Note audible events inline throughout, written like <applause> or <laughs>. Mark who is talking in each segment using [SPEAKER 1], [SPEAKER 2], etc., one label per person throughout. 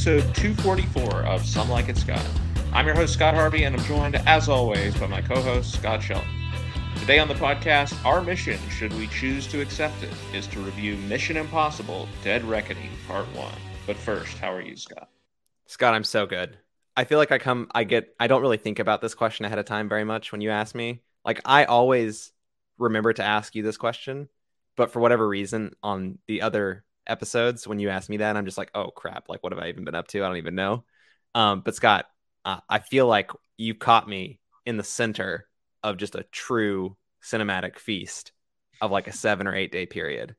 [SPEAKER 1] episode 244 of Some Like It Scott. I'm your host, Scott Harvey, and I'm joined, as always, by my co host, Scott Shelton. Today on the podcast, our mission, should we choose to accept it, is to review Mission Impossible Dead Reckoning Part 1. But first, how are you, Scott?
[SPEAKER 2] Scott, I'm so good. I feel like I come, I get, I don't really think about this question ahead of time very much when you ask me. Like, I always remember to ask you this question, but for whatever reason, on the other episodes when you ask me that i'm just like oh crap like what have i even been up to? I don't even know. Um, but scott uh, i feel like you caught me in the center of just a true cinematic feast of like a seven or eight day period.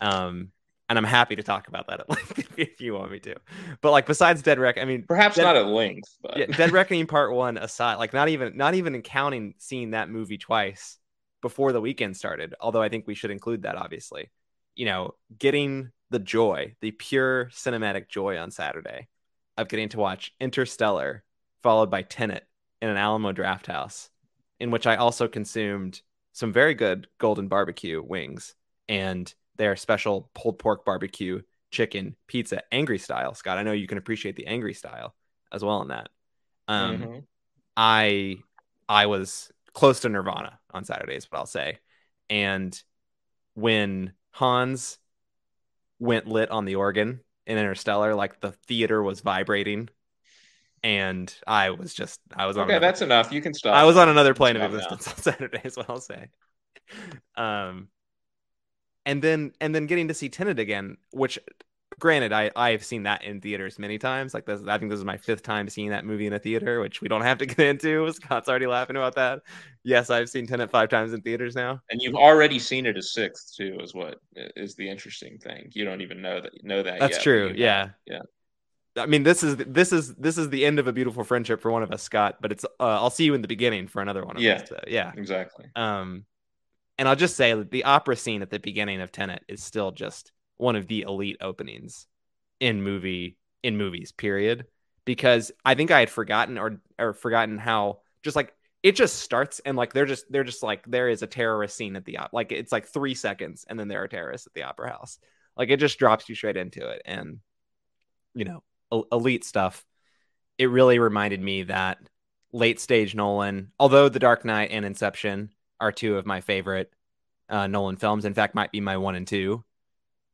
[SPEAKER 2] Um, and i'm happy to talk about that at <laughs> length if you want me to. But like besides dead wreck i mean
[SPEAKER 1] perhaps
[SPEAKER 2] dead,
[SPEAKER 1] not at length but
[SPEAKER 2] yeah, dead reckoning part one aside like not even not even counting seeing that movie twice before the weekend started although i think we should include that obviously. You know getting the joy, the pure cinematic joy on Saturday of getting to watch Interstellar followed by Tenet in an Alamo Drafthouse, in which I also consumed some very good golden barbecue wings and their special pulled pork barbecue chicken pizza angry style. Scott, I know you can appreciate the angry style as well in that. Um, mm-hmm. I I was close to Nirvana on Saturdays, but I'll say. And when Hans went lit on the organ in Interstellar. Like the theater was vibrating, and I was just I was on.
[SPEAKER 1] okay.
[SPEAKER 2] On
[SPEAKER 1] that's enough. You can stop.
[SPEAKER 2] I was on another plane of existence now. on Saturday, is what I'll say. Um, and then and then getting to see Tenet again, which granted, I I have seen that in theaters many times. Like this, I think this is my fifth time seeing that movie in a theater, which we don't have to get into. <laughs> Scott's already laughing about that. Yes, I've seen Tenet five times in theaters now,
[SPEAKER 1] and you've already seen it a sixth too. Is what is the interesting thing. You don't even know that know that.
[SPEAKER 2] That's
[SPEAKER 1] yet,
[SPEAKER 2] true. Yeah,
[SPEAKER 1] yeah.
[SPEAKER 2] I mean, this is this is this is the end of a beautiful friendship for one of us, Scott. But it's uh, I'll see you in the beginning for another one.
[SPEAKER 1] yeah,
[SPEAKER 2] us, so, yeah,
[SPEAKER 1] exactly.
[SPEAKER 2] Um, and I'll just say that the opera scene at the beginning of Tenet is still just one of the elite openings in movie in movies period. Because i think i had forgotten or or forgotten how just like it just starts and like they're just they're just like there is a terrorist scene at the op like it's like three seconds and then there are terrorists at the opera house. Like it just drops you straight into it. And you know elite stuff. It really reminded me that late stage nolan although the dark knight and inception are two of my favorite uh, nolan films in fact might be my one and two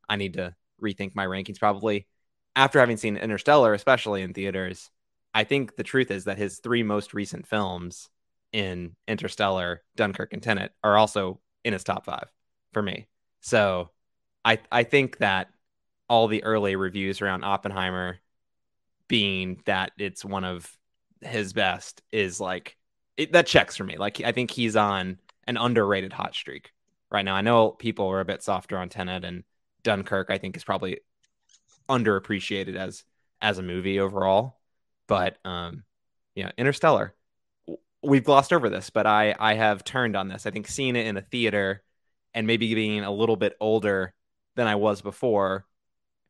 [SPEAKER 2] i need to rethink my rankings probably after having seen Interstellar, especially in theaters, I think the truth is that his three most recent films in Interstellar, Dunkirk, and Tenet are also in his top five for me. So I I think that all the early reviews around Oppenheimer being that it's one of his best is like it, that checks for me. Like I think he's on an underrated hot streak right now. I know people were a bit softer on Tenet and Dunkirk. I think is probably underappreciated as as a movie overall. But um, yeah, Interstellar. We've glossed over this, but I I have turned on this. I think seeing it in a theater and maybe being a little bit older than I was before,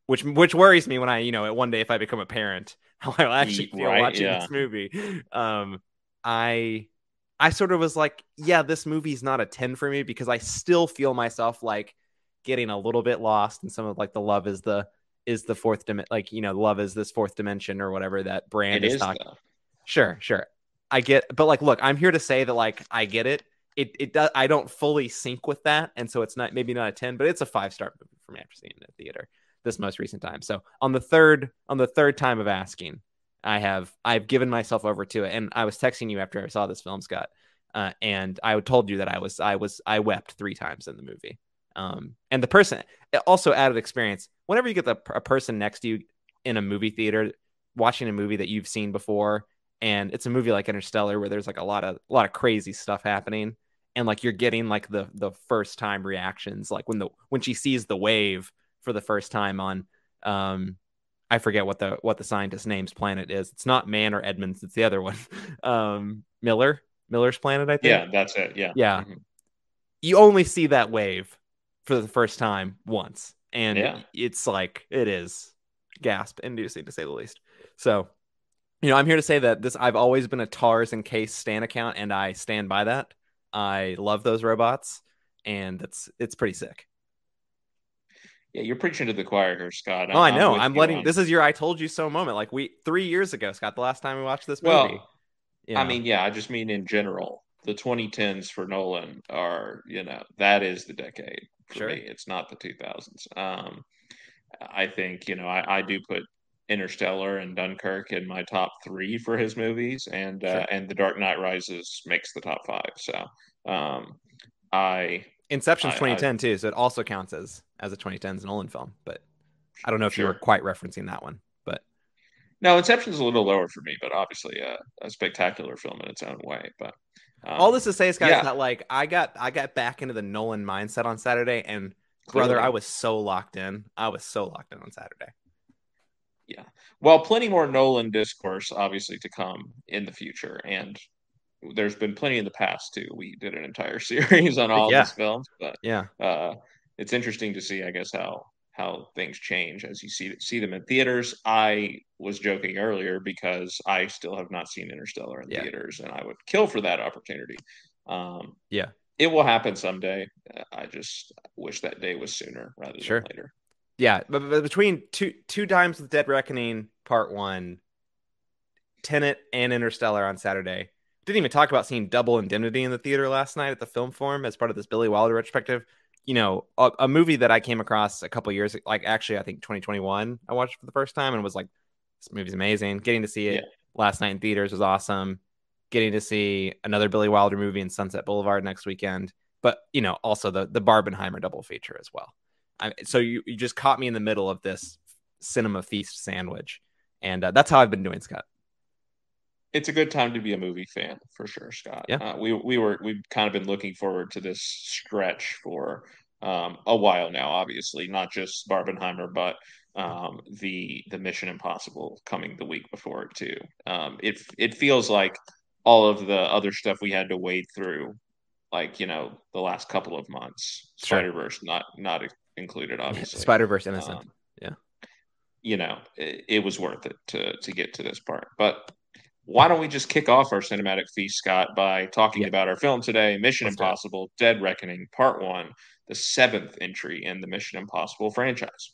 [SPEAKER 2] which which worries me when I you know one day if I become a parent, <laughs> how I'll actually feel right, watching yeah. this movie. Um, I I sort of was like, yeah, this movie's not a 10 for me because I still feel myself like getting a little bit lost in some of like the love is the is the fourth dimension like you know love is this fourth dimension or whatever that brand
[SPEAKER 1] it
[SPEAKER 2] is,
[SPEAKER 1] is talking
[SPEAKER 2] sure sure. I get but like look i'm here to say that like i get it. It it does i don't fully sync with that and so it's not maybe not a 10 but it's a five star movie for me. After seeing it at theater this most recent time. So on the third on the third time of asking i have i've given myself over to it. And i was texting you after i saw this film scott uh, and i told you that i was i was i wept three times in the movie um, and the person also added experience. Whenever you get the, a person next to you in a movie theater watching a movie that you've seen before, and it's a movie like Interstellar where there's like a lot of a lot of crazy stuff happening, and like you're getting like the the first time reactions, like when the when she sees the wave for the first time on um I forget what the what the scientist name's planet is. It's not Mann or Edmunds. It's the other one. <laughs> Um, Miller, Miller's planet. I think.
[SPEAKER 1] Yeah, that's it. Yeah.
[SPEAKER 2] Yeah. Mm-hmm. You only see that wave for the first time once. And yeah. it's like, it is gasp inducing to say the least. So, you know, I'm here to say that this, I've always been a TARS and Case Stan account, and I stand by that. I love those robots, and it's, it's pretty sick.
[SPEAKER 1] Yeah, you're preaching to the choir here, Scott.
[SPEAKER 2] Oh, I know. I'm, I'm letting on. this is your "I told you so" moment. Like we three years ago, Scott. The last time we watched this movie.
[SPEAKER 1] Well, you know. I mean, yeah. I just mean in general. The 2010s for Nolan are, you know, that is the decade for sure. me. It's not the 2000s. Um, I think, you know, I, I do put Interstellar and Dunkirk in my top three for his movies, and uh, sure. uh, and The Dark Knight Rises makes the top five. So, um, I
[SPEAKER 2] Inception's 2010 I, too, so it also counts as as a 2010s Nolan film. But I don't know if sure. you were quite referencing that one. But
[SPEAKER 1] no, Inception's a little lower for me, but obviously a, a spectacular film in its own way. But
[SPEAKER 2] um, all this to say, guys, yeah. that like I got I got back into the Nolan mindset on Saturday, and Clearly. brother, I was so locked in. I was so locked in on Saturday.
[SPEAKER 1] Yeah. Well, plenty more Nolan discourse, obviously, to come in the future, and there's been plenty in the past too. We did an entire <laughs> series on all yeah. these films, but
[SPEAKER 2] yeah,
[SPEAKER 1] uh, it's interesting to see, I guess, how how things change as you see see them in theaters. I was joking earlier because I still have not seen Interstellar in yeah. theaters, and I would kill for that opportunity. Um,
[SPEAKER 2] yeah,
[SPEAKER 1] it will happen someday. I just wish that day was sooner rather than sure. later.
[SPEAKER 2] Yeah, but, but between two two times with Dead Reckoning Part One, Tenet, and Interstellar on Saturday, didn't even talk about seeing Double Indemnity in the theater last night at the Film Forum as part of this Billy Wilder retrospective. You know, a, a movie that I came across a couple years, like actually, I think 2021, I watched for the first time and was like, this movie's amazing. Getting to see it yeah. last night in theaters was awesome. Getting to see another Billy Wilder movie in Sunset Boulevard next weekend, but you know, also the the Barbenheimer double feature as well. I, so you you just caught me in the middle of this cinema feast sandwich, and uh, that's how I've been doing, Scott
[SPEAKER 1] it's a good time to be a movie fan for sure, Scott.
[SPEAKER 2] Yeah.
[SPEAKER 1] Uh, we we were we've kind of been looking forward to this stretch for um, a while now. Obviously, not just Barbenheimer, but um, the the Mission Impossible coming the week before it too. Um, it it feels like all of the other stuff we had to wade through, like you know the last couple of months. Sure. Spider Verse not not included, <laughs> obviously.
[SPEAKER 2] Spider Verse innocent. Um, yeah.
[SPEAKER 1] You know, it, it was worth it to to get to this part, but why don't we just kick off our cinematic feast, Scott, by talking about our film today, Mission Let's Impossible Dead Reckoning, Part One, the seventh entry in the Mission Impossible franchise.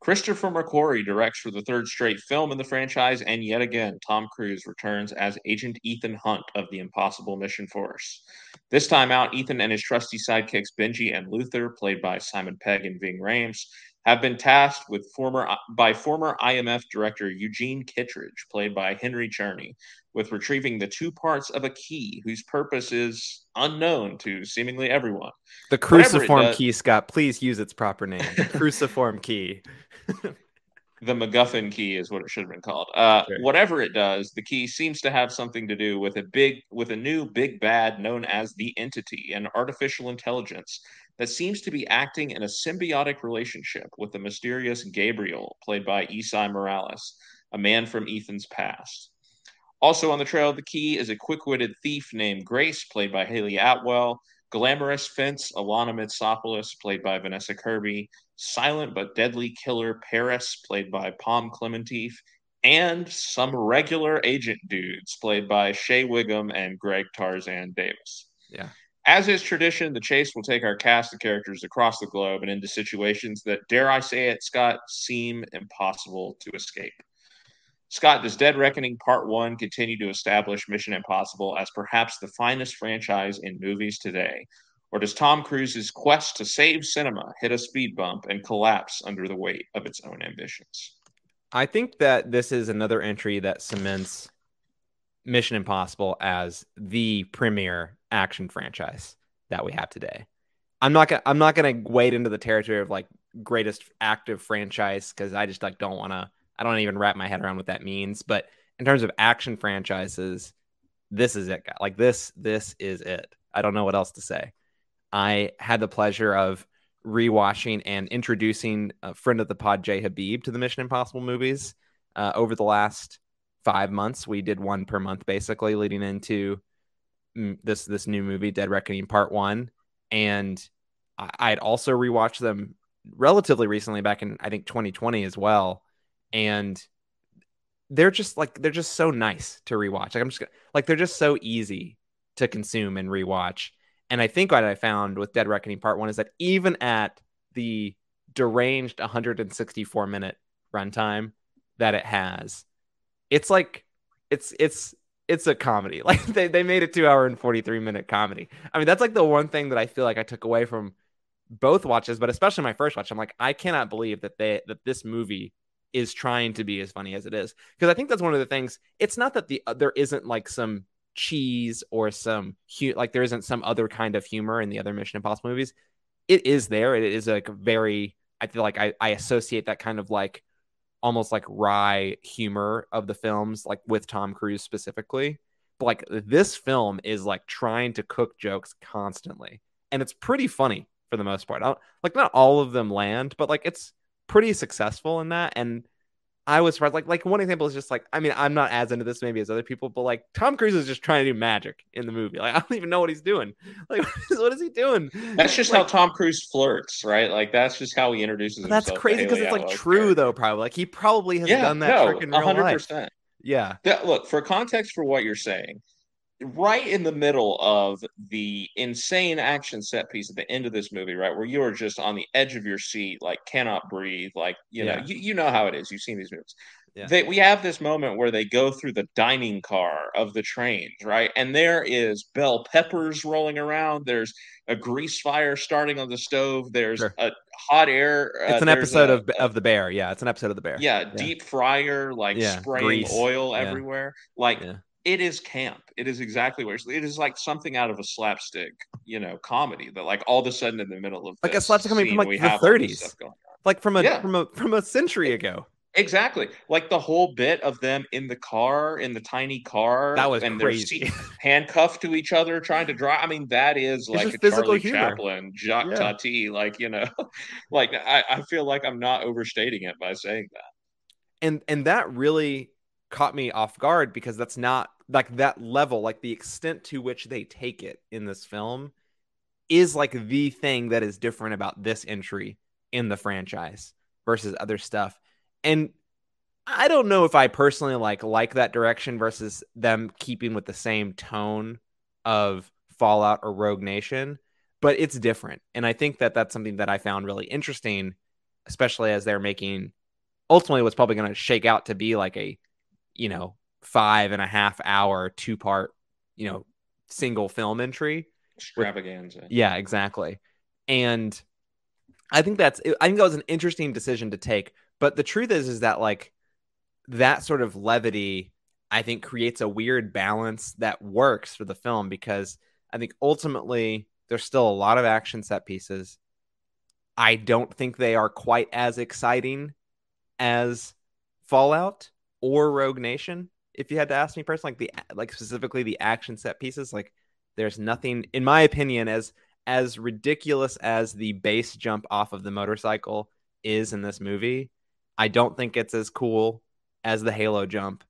[SPEAKER 1] Christopher McQuarrie directs for the third straight film in the franchise, and yet again, Tom Cruise returns as Agent Ethan Hunt of the Impossible Mission Force. This time out, Ethan and his trusty sidekicks Benji and Luther, played by Simon Pegg and Ving Rhames, have been tasked with former by former IMF director Eugene Kittredge, played by Henry Czerny, with retrieving the two parts of a key whose purpose is unknown to seemingly everyone.
[SPEAKER 2] The cruciform does, key, Scott. Please use its proper name. The cruciform key. <laughs>
[SPEAKER 1] the MacGuffin key is what it should have been called. Uh, sure. Whatever it does, the key seems to have something to do with a big, with a new big bad known as the Entity, an artificial intelligence that seems to be acting in a symbiotic relationship with the mysterious Gabriel, played by Esai Morales, a man from Ethan's past. Also on the trail of the key is a quick witted thief named Grace, played by Hayley Atwell, glamorous fence Alana Mitsopoulos, played by Vanessa Kirby, silent but deadly killer Paris, played by Pom Klementieff, and some regular agent dudes, played by Shea Whigham and Greg Tarzan Davis.
[SPEAKER 2] Yeah.
[SPEAKER 1] As is tradition, the chase will take our cast of characters across the globe and into situations that, dare I say it, Scott, seem impossible to escape. Scott, does Dead Reckoning Part 1 continue to establish Mission Impossible as perhaps the finest franchise in movies today? Or does Tom Cruise's quest to save cinema hit a speed bump and collapse under the weight of its own ambitions?
[SPEAKER 2] I think that this is another entry that cements Mission Impossible as the premier action franchise that we have today. I'm not gonna I'm not gonna wade into the territory of like greatest active franchise because I just like don't want to I don't even wrap my head around what that means. But in terms of action franchises, this is it. Like this this is it. I don't know what else to say. I had the pleasure of rewatching and introducing a friend of the pod, Jay Habib, to the Mission Impossible movies uh, over the last five months. We did one per month, basically, leading into this this new movie, Dead Reckoning Part One, and I had also rewatched them relatively recently, back in I think 2020 as well, and they're just like they're just so nice to rewatch. Like I'm just like they're just so easy to consume and rewatch. And I think what I found with Dead Reckoning Part One is that even at the deranged 164 minute runtime that it has, it's like it's it's it's a comedy. <laughs> Like they, they made a two hour and 43 minute comedy. I mean, that's like the one thing that I feel like I took away from both watches, but especially my first watch. I'm like, I cannot believe that they that this movie is trying to be as funny as it is. Because I think that's one of the things. It's not that the uh, there isn't like some cheese or some hu- like there isn't some other kind of humor in the other Mission Impossible movies. It is there. It is like very. I feel like I, I associate that kind of like almost like wry humor of the films, like with Tom Cruise specifically. But like this film is like trying to cook jokes constantly, and it's pretty funny for the most part. like not all of them land, but like it's pretty successful in that. And I was surprised. Like, like one example is just like, I mean, I'm not as into this maybe as other people, but like Tom Cruise is just trying to do magic in the movie. Like, <laughs> I don't even know what he's doing. Like, what is he doing?
[SPEAKER 1] That's just
[SPEAKER 2] like,
[SPEAKER 1] how Tom Cruise flirts, right? Like, that's just how he introduces
[SPEAKER 2] that's
[SPEAKER 1] himself.
[SPEAKER 2] That's crazy because it's like true though, probably. Like, he probably has yeah, done that no, trick in real 100%. life. Yeah.
[SPEAKER 1] yeah. Look, for context for what you're saying, right in the middle of the insane action set piece at the end of this movie, right, where you are just on the edge of your seat, like cannot breathe, like you yeah. know, you, you know how it is. You've seen these movies. Yeah. They, we have this moment where they go through the dining car of the trains, right? And there is bell peppers rolling around. There's a grease fire starting on the stove. There's sure. a hot air.
[SPEAKER 2] Uh, it's an episode a, of of the bear. Yeah, it's an episode of the bear.
[SPEAKER 1] Yeah, yeah. deep fryer, like yeah. spraying grease. oil everywhere. Like it is camp. It is exactly where it is like something out of a slapstick, you know, comedy that like all of a sudden in the middle of
[SPEAKER 2] like a slapstick comedy from like the 30s, like from a yeah. from a from a century ago.
[SPEAKER 1] Exactly, like the whole bit of them in the car, in the tiny car,
[SPEAKER 2] that was
[SPEAKER 1] and
[SPEAKER 2] crazy.
[SPEAKER 1] They're handcuffed to each other, trying to drive. I mean, that is like a Charlie humor. Chaplin, Jacques yeah. Tati, like you know, <laughs> like I, I feel like I'm not overstating it by saying that.
[SPEAKER 2] And and that really caught me off guard because that's not like that level, like the extent to which they take it in this film is like the thing that is different about this entry in the franchise versus other stuff. And I don't know if I personally like like that direction versus them keeping with the same tone of Fallout or Rogue Nation, but it's different. And I think that that's something that I found really interesting, especially as they're making ultimately what's probably going to shake out to be like a, you know, five and a half hour, two part, you know, single film entry.
[SPEAKER 1] Extravaganza.
[SPEAKER 2] Yeah, exactly. And I think that's, I think that was an interesting decision to take. But the truth is, is that like that sort of levity, I think creates a weird balance that works for the film because I think ultimately there's still a lot of action set pieces. I don't think they are quite as exciting as Fallout or Rogue Nation if you had to ask me personally, like the like specifically the action set pieces, like there's nothing, in my opinion, as as ridiculous as the base jump off of the motorcycle is in this movie. I don't think it's as cool as the Halo jump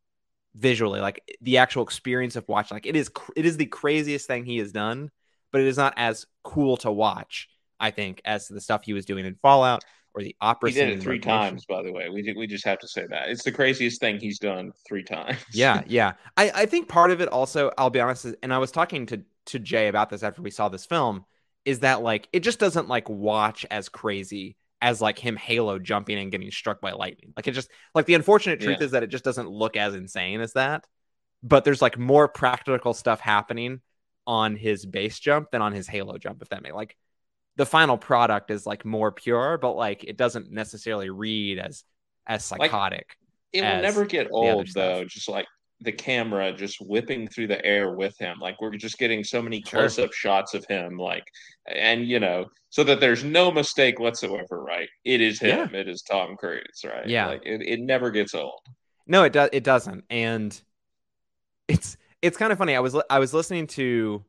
[SPEAKER 2] visually. Like the actual experience of watching, like it is, it is the craziest thing he has done, but it is not as cool to watch. I think as the stuff he was doing in Fallout or the opera.
[SPEAKER 1] He did it three times, by the way. We did, we just have to say that it's the craziest thing he's done three times. <laughs>
[SPEAKER 2] yeah, yeah. I I think part of it also, I'll be honest, is, and I was talking to to Jay about this after we saw this film, is that like it just doesn't like watch as crazy as like him Halo jumping and getting struck by lightning. Like it just like the unfortunate truth yeah. is that it just doesn't look as insane as that. But there's like more practical stuff happening on his base jump than on his Halo jump, if that makes like the final product is like more pure, but like it doesn't necessarily read as as psychotic.
[SPEAKER 1] Like, it will never get old though. Just like the camera just whipping through the air with him. Like we're just getting so many close up shots of him, like, and you know, so that there's no mistake whatsoever, right? It is him. Yeah. It is Tom Cruise, right?
[SPEAKER 2] Yeah.
[SPEAKER 1] Like it, it never gets old.
[SPEAKER 2] No, it does. It doesn't. And it's it's kind of funny. I was I was listening to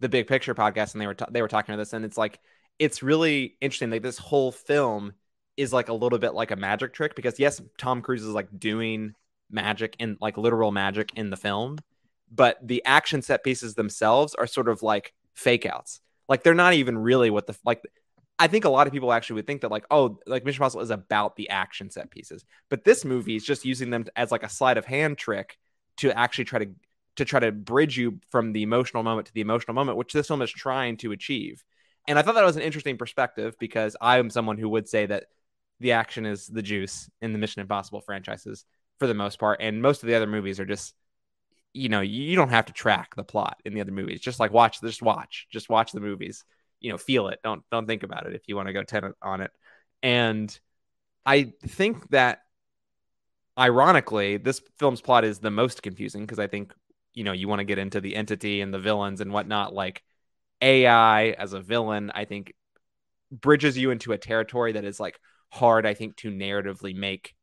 [SPEAKER 2] the Big Picture podcast, and they were they were talking about this, and it's like it's really interesting. Like this whole film is like a little bit like a magic trick because yes, Tom Cruise is like doing magic and like literal magic in the film, but the action set pieces themselves are sort of like fake outs. Like they're not even really what the like. I think a lot of people actually would think that like oh like Mission Impossible is about the action set pieces, but this movie is just using them as like a sleight of hand trick to actually try to to try to bridge you from the emotional moment to the emotional moment, which this film is trying to achieve. And I thought that was an interesting perspective because I am someone who would say that the action is the juice in the Mission Impossible franchises for the most part. And most of the other movies are just, you know, you don't have to track the plot in the other movies. Just like watch, just watch, just watch the movies. You know, feel it. Don't don't think about it if you want to go Tenet on it. And I think that ironically, this film's plot is the most confusing because I think, you know, you want to get into the entity and the villains and whatnot. Like AI as a villain, I think bridges you into a territory that is like hard, I think, to narratively make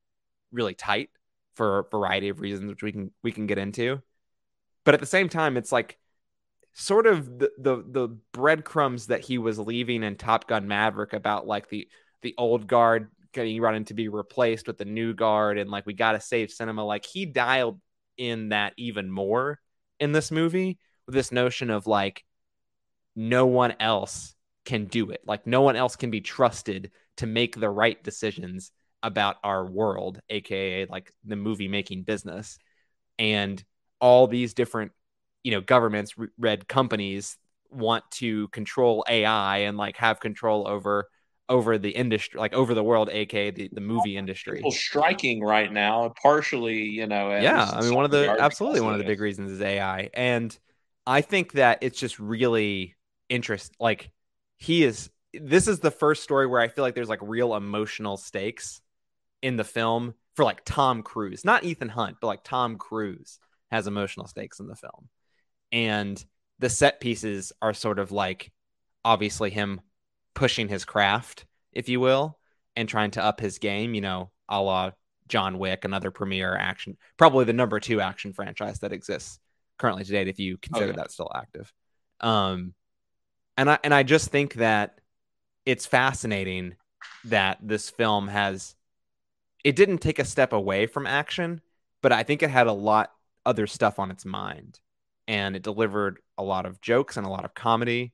[SPEAKER 2] really tight for a variety of reasons, which we can we can get into. But at the same time, it's like sort of the the, the breadcrumbs that he was leaving in Top Gun Maverick about like the the old guard getting running to be replaced with the new guard and like we got to save cinema like he dialed in that even more in this movie with this notion of like no one else can do it like no one else can be trusted to make the right decisions about our world aka like the movie making business and all these different you know governments red companies want to control ai and like have control over over the industry, like over the world, aka the, the movie industry.
[SPEAKER 1] People striking right now, partially, you know.
[SPEAKER 2] Yeah, I mean, one of the absolutely one of the big reasons is AI, and I think that it's just really interest. Like he is. This is the first story where I feel like there's like real emotional stakes in the film for like Tom Cruise, not Ethan Hunt, but like Tom Cruise has emotional stakes in the film, and the set pieces are sort of like obviously him pushing his craft, if you will, and trying to up his game, you know, a la John Wick, another premier action, probably the number two action franchise that exists currently today, if you consider oh, yeah. that still active. Um, and I and I just think that it's fascinating that this film has it didn't take a step away from action, but I think it had a lot other stuff on its mind, and it delivered a lot of jokes and a lot of comedy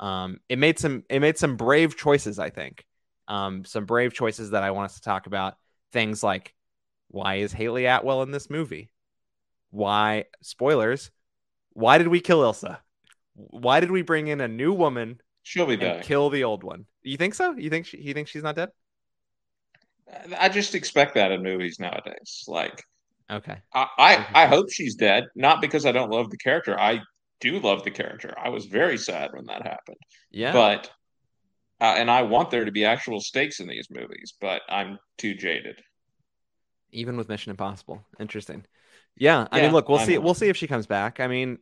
[SPEAKER 2] um, it made some it made some brave choices, I think. Um, some brave choices that I want us to talk about. Things like why is Hayley Atwell in this movie? Why spoilers? Why did we kill Ilsa? Why did we bring in a new woman?
[SPEAKER 1] She'll be back.
[SPEAKER 2] Kill the old one. You think so? You think she, he thinks she's not dead?
[SPEAKER 1] I just expect that in movies nowadays. Like,
[SPEAKER 2] okay,
[SPEAKER 1] I I, I hope she's dead. Not because I don't love the character. I do love the character. I was very sad when that happened.
[SPEAKER 2] Yeah.
[SPEAKER 1] But uh, and I want there to be actual stakes in these movies, but I'm too jaded.
[SPEAKER 2] Even with Mission Impossible, interesting. Yeah, I yeah, mean, look, we'll I see. Know. We'll see if she comes back. I mean,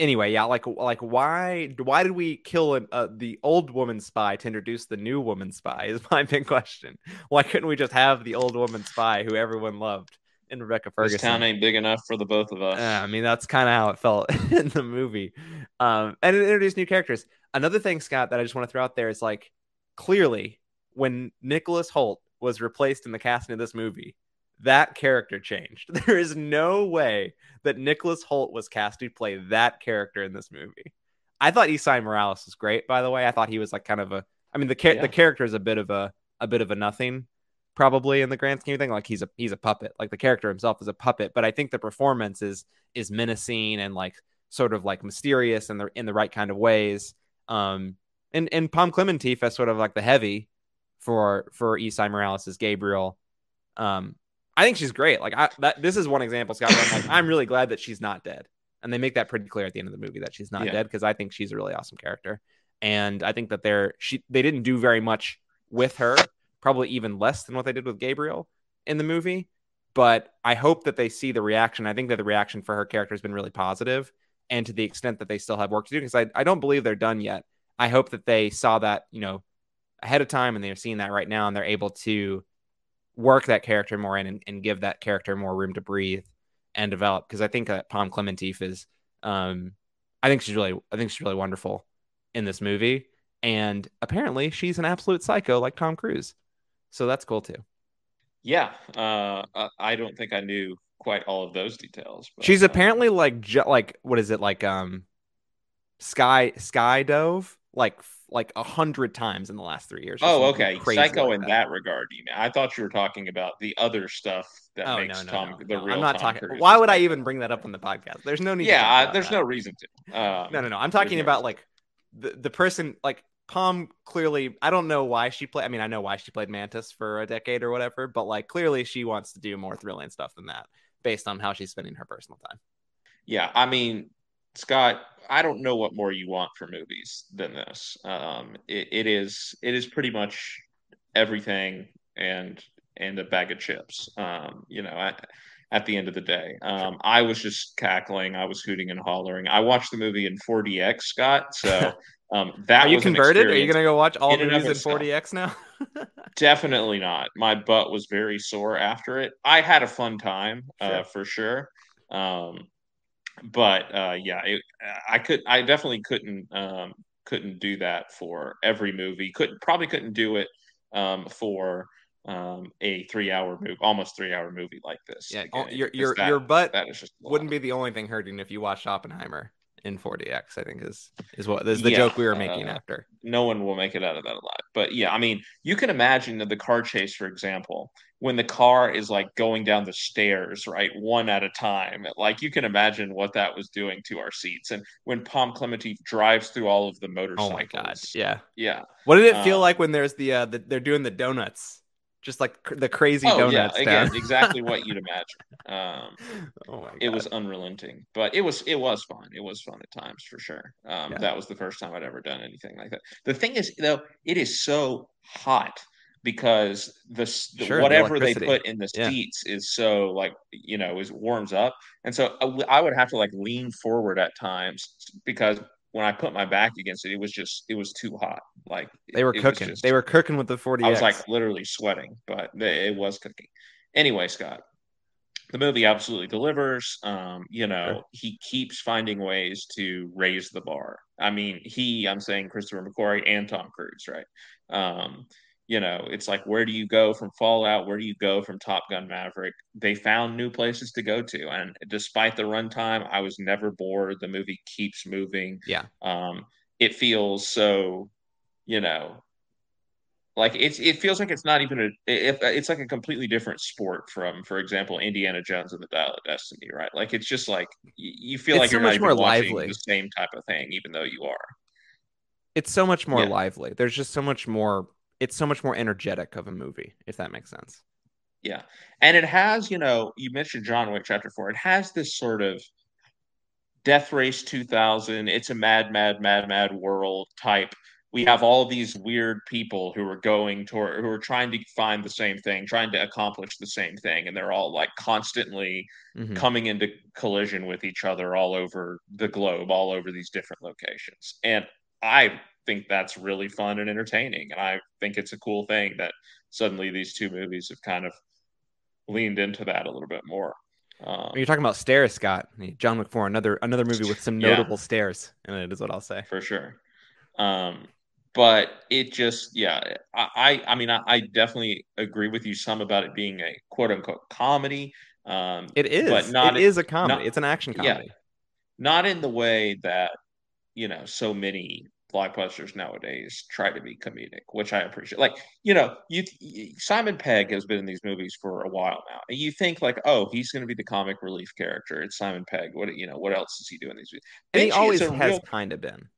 [SPEAKER 2] anyway, yeah, like, like, why, why did we kill an, uh, the old woman spy to introduce the new woman spy? <laughs> Is my big question. Why couldn't we just have the old woman spy who everyone loved? in Rebecca Ferguson.
[SPEAKER 1] This town ain't big enough for the both of us.
[SPEAKER 2] Yeah, I mean that's kind of how it felt <laughs> in the movie. Um, and it introduced new characters. Another thing, Scott, that I just want to throw out there is like clearly when Nicholas Hoult was replaced in the casting of this movie, that character changed. <laughs> There is no way that Nicholas Hoult was cast to play that character in this movie. I thought Esai Morales was great, by the way. I thought he was like kind of a. I mean, the yeah. the character is a bit of a a bit of a nothing probably in the grand scheme of thing. Like he's a he's a puppet. Like the character himself is a puppet, but I think the performance is is menacing and like sort of like mysterious and in the in the right kind of ways. Um, and and Pom Klementieff as sort of like the heavy for for Esai Morales as Gabriel. Um, I think she's great. Like I that this is one example, Scott. I'm like I'm really glad that she's not dead, and they make that pretty clear at the end of the movie that she's not yeah. dead because I think she's a really awesome character, and I think that they're she they didn't do very much with her probably even less than what they did with Gabriel in the movie. But I hope that they see the reaction. I think that the reaction for her character has been really positive, and to the extent that they still have work to do, because I, I don't believe they're done yet. I hope that they saw that, you know, ahead of time and they're seeing that right now and they're able to work that character more in and, and give that character more room to breathe and develop. Because I think that Pom Klementieff is, um, I think she's really, I think she's really wonderful in this movie. And apparently she's an absolute psycho like Tom Cruise. So that's cool too.
[SPEAKER 1] Yeah, uh, I don't think I knew quite all of those details.
[SPEAKER 2] But, She's uh, apparently like like what is it like um sky sky dove like like a hundred times in the last three years.
[SPEAKER 1] Oh, okay. Psycho like in that. that. regard. You mean? I thought you were talking about the other stuff that oh, makes no, no, Tom no, the real. I'm not Tom talking.
[SPEAKER 2] Cruise why would I even bring that up on the podcast? There's no need.
[SPEAKER 1] Yeah, there's that. no reason to.
[SPEAKER 2] Uh, no, no, no. I'm talking about like the, the person like Pom clearly I don't know why she played I mean I know why she played Mantis for a decade or whatever, but like clearly she wants to do more thrilling stuff than that based on how she's spending her personal time.
[SPEAKER 1] Yeah, I mean, Scott, I don't know what more you want for movies than this. Um, it, it is it is pretty much everything and and a bag of chips. Um, you know, at, at the end of the day, um, I was just cackling. I was hooting and hollering. I watched the movie in 4DX, Scott. So <laughs> um, that
[SPEAKER 2] are you converted? Are you going to go watch all movies in
[SPEAKER 1] of itself.
[SPEAKER 2] 4DX now? <laughs>
[SPEAKER 1] Definitely not. My butt was very sore after it. I had a fun time, uh,
[SPEAKER 2] Sure.
[SPEAKER 1] for sure. Um, but uh, yeah, it, I could. I definitely couldn't. Um, couldn't do that for every movie. Couldn't probably couldn't do it um, for um, a three-hour movie, almost three-hour movie like this.
[SPEAKER 2] yeah,
[SPEAKER 1] Again,
[SPEAKER 2] your your
[SPEAKER 1] that-
[SPEAKER 2] your butt
[SPEAKER 1] that is just
[SPEAKER 2] wouldn't be the only thing hurting if you watched Oppenheimer in 4DX. I think is is what is the
[SPEAKER 1] Yeah,
[SPEAKER 2] joke we were making
[SPEAKER 1] uh,
[SPEAKER 2] after.
[SPEAKER 1] no one will make it out of that alive. But yeah, I mean, you can imagine that the car chase, for example, when the car is like going down the stairs, right, one at a time. Like you can imagine what that was doing to our seats. And when Pom Klementieff drives through all of the motorcycles Oh
[SPEAKER 2] my god, yeah.
[SPEAKER 1] Yeah.
[SPEAKER 2] What did it feel
[SPEAKER 1] Um,
[SPEAKER 2] like when there's the uh the, they're doing the donuts, just like cr- the crazy
[SPEAKER 1] Oh yeah,
[SPEAKER 2] donuts
[SPEAKER 1] again, exactly what you'd <laughs> imagine. Um,
[SPEAKER 2] oh my god,
[SPEAKER 1] it was unrelenting, but it was it was fun. It was fun at times for sure. Um,
[SPEAKER 2] Yeah.
[SPEAKER 1] That was the first time I'd ever done anything like that. The thing is, though, it is so hot because the, the-
[SPEAKER 2] Sure, the
[SPEAKER 1] whatever they put in the
[SPEAKER 2] Yeah.
[SPEAKER 1] seats is so like you know is warms up, and so I w- I would have to like lean forward at times because when I put my back against it, it was just it was too hot. Like
[SPEAKER 2] they were cooking.
[SPEAKER 1] just-
[SPEAKER 2] They were cooking with the 4DX.
[SPEAKER 1] I was like literally sweating, but it was cooking. Anyway, Scott, the movie absolutely delivers. Um, you know,
[SPEAKER 2] Sure.
[SPEAKER 1] he keeps finding ways to raise the bar. I mean, he, I'm saying Christopher McQuarrie and Tom Cruise, right? Um, you know, it's like where do you go from Fallout? Where do you go from Top Gun Maverick? They found new places to go to, and despite the runtime, I was never bored. The movie keeps moving.
[SPEAKER 2] Yeah.
[SPEAKER 1] Um, it feels so, you know, like it's it feels like it's not even a if it's like a completely different sport from for example indiana jones and the dial of destiny right like it's just like you feel
[SPEAKER 2] It's
[SPEAKER 1] like
[SPEAKER 2] so
[SPEAKER 1] you're not
[SPEAKER 2] much
[SPEAKER 1] even
[SPEAKER 2] more lively.
[SPEAKER 1] the same type of thing even though you are
[SPEAKER 2] it's so much more
[SPEAKER 1] Yeah.
[SPEAKER 2] lively. There's just so much more. It's so much more energetic of a movie, if that makes sense.
[SPEAKER 1] yeah and it has you know you mentioned john wick chapter 4 it has this sort of death race 2000 it's a mad mad mad mad world type we have all these weird people who are going toward who are trying to find the same thing trying to accomplish the same thing and they're all like constantly
[SPEAKER 2] Mhm.
[SPEAKER 1] coming into collision with each other all over the globe, all over these different locations. And I think that's really fun and entertaining. And I think it's a cool thing that suddenly these two movies have kind of leaned into that a little bit more. Um,
[SPEAKER 2] you're talking about stairs, Scott, John 4, another another movie with some <laughs>
[SPEAKER 1] Yeah.
[SPEAKER 2] notable stairs in it, is what I'll say.
[SPEAKER 1] for sure. Um, but it just, yeah, I, I, I mean, I, I definitely agree with you some about it being a quote unquote comedy. Um,
[SPEAKER 2] It is.
[SPEAKER 1] but not
[SPEAKER 2] it is a comedy.
[SPEAKER 1] not-
[SPEAKER 2] it's an action
[SPEAKER 1] yeah.
[SPEAKER 2] comedy.
[SPEAKER 1] not in the way that you know so many blockbusters nowadays try to be comedic which i appreciate like you know you simon pegg has been in these movies for a while now and you think like oh he's going to be the comic relief character it's simon pegg what you know what else is he doing these movies
[SPEAKER 2] And he
[SPEAKER 1] Benji is
[SPEAKER 2] always has
[SPEAKER 1] real-
[SPEAKER 2] kind of been.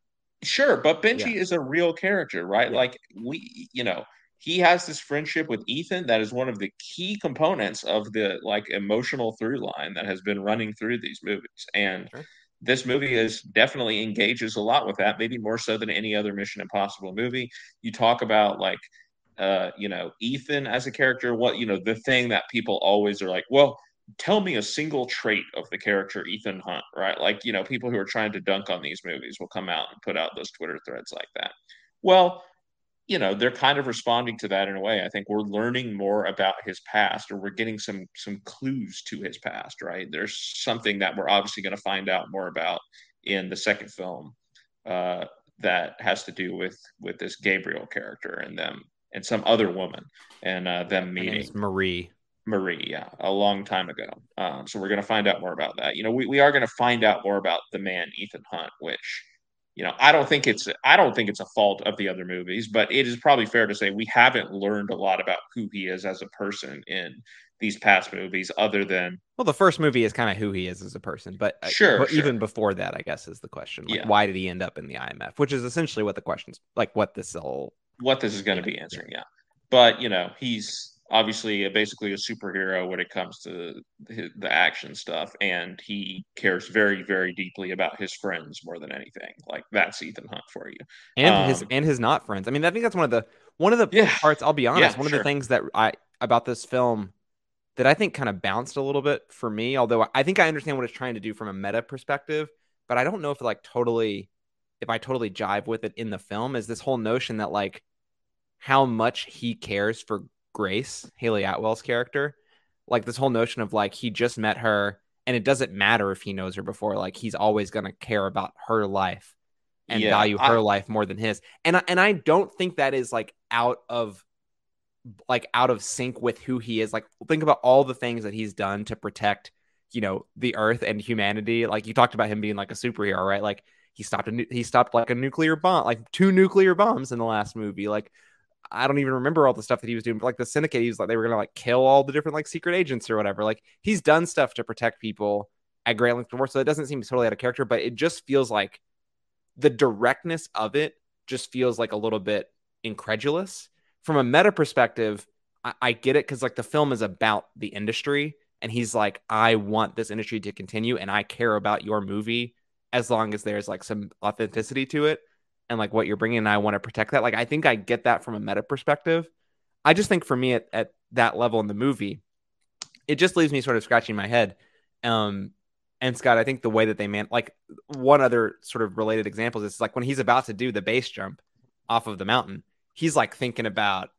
[SPEAKER 1] Sure, but Benji is a real character, right?
[SPEAKER 2] Yeah.
[SPEAKER 1] Like we, you know, he has this friendship with Ethan that is one of the key components of the like emotional through line that has been running through these movies. And
[SPEAKER 2] Sure.
[SPEAKER 1] This movie is definitely engages a lot with that, maybe more so than any other Mission Impossible movie. You talk about like uh, you know, Ethan as a character, what you know, the thing that people always are like, well, tell me a single trait of the character Ethan Hunt, right? Like, you know, people who are trying to dunk on these movies will come out and put out those Twitter threads like that. Well, you know, they're kind of responding to that in a way. I think we're learning more about his past or we're getting some some clues to his past, right? There's something that we're obviously going to find out more about in the second film uh that has to do with with this Gabriel character and them and some other woman and uh them meeting.
[SPEAKER 2] Marie.
[SPEAKER 1] Marie, yeah, a long time ago. Um, so we're going to find out more about that. You know, we, we are going to find out more about the man, Ethan Hunt, which you know, I don't think it's I don't think it's a fault of the other movies, but it is probably fair to say we haven't learned a lot about who he is as a person in these past movies, other than
[SPEAKER 2] well, the first movie is kind of who he is as a person, but uh,
[SPEAKER 1] sure,
[SPEAKER 2] but
[SPEAKER 1] sure.
[SPEAKER 2] even before that, I guess is the question. Like,
[SPEAKER 1] Yeah.
[SPEAKER 2] why did he end up in the IMF? Which is essentially what the questions, like, what this whole
[SPEAKER 1] what this is going to be answering. Yeah, but you know, he's obviously basically a superhero when it comes to the, the action stuff, and he cares very, very deeply about his friends more than anything. Like that's Ethan Hunt for you.
[SPEAKER 2] and his
[SPEAKER 1] Um,
[SPEAKER 2] and his not friends. I mean, I think that's one of the one of the
[SPEAKER 1] Yeah.
[SPEAKER 2] parts. I'll be honest. one of
[SPEAKER 1] sure.
[SPEAKER 2] the things that I about this film that I think kind of bounced a little bit for me. Although I think I understand what it's trying to do from a meta perspective, but I don't know if like totally if I totally jive with it in the film. Is this whole notion that like how much he cares for Grace Hayley Atwell's character, like this whole notion of like he just met her and it doesn't matter if he knows her before. Like he's always gonna care about her life and
[SPEAKER 1] Yeah,
[SPEAKER 2] value
[SPEAKER 1] I-
[SPEAKER 2] her life more than his. And I, and I don't think that is like out of like out of sync with who he is. Like think about all the things that he's done to protect, you know, the earth and humanity. Like you talked about him being like a superhero, right? Like he stopped a nu- he stopped like a nuclear bomb, like two nuclear bombs in the last movie. Like I don't even remember all the stuff that he was doing, but like the syndicate, he was like they were gonna like kill all the different like secret agents or whatever. Like he's done stuff to protect people at great length before, so it doesn't seem totally out of character, but it just feels like the directness of it just feels like a little bit incredulous. From a meta perspective, I, I get it because like the film is about the industry, and he's like, I want this industry to continue, and I care about your movie as long as there's like some authenticity to it and like what you're bringing and i want to protect that like i think i get that from a meta perspective i just think for me at, at that level in the movie it just leaves me sort of scratching my head um and scott i think the way that they man like one other sort of related example is like when he's about to do the base jump off of the mountain he's like thinking about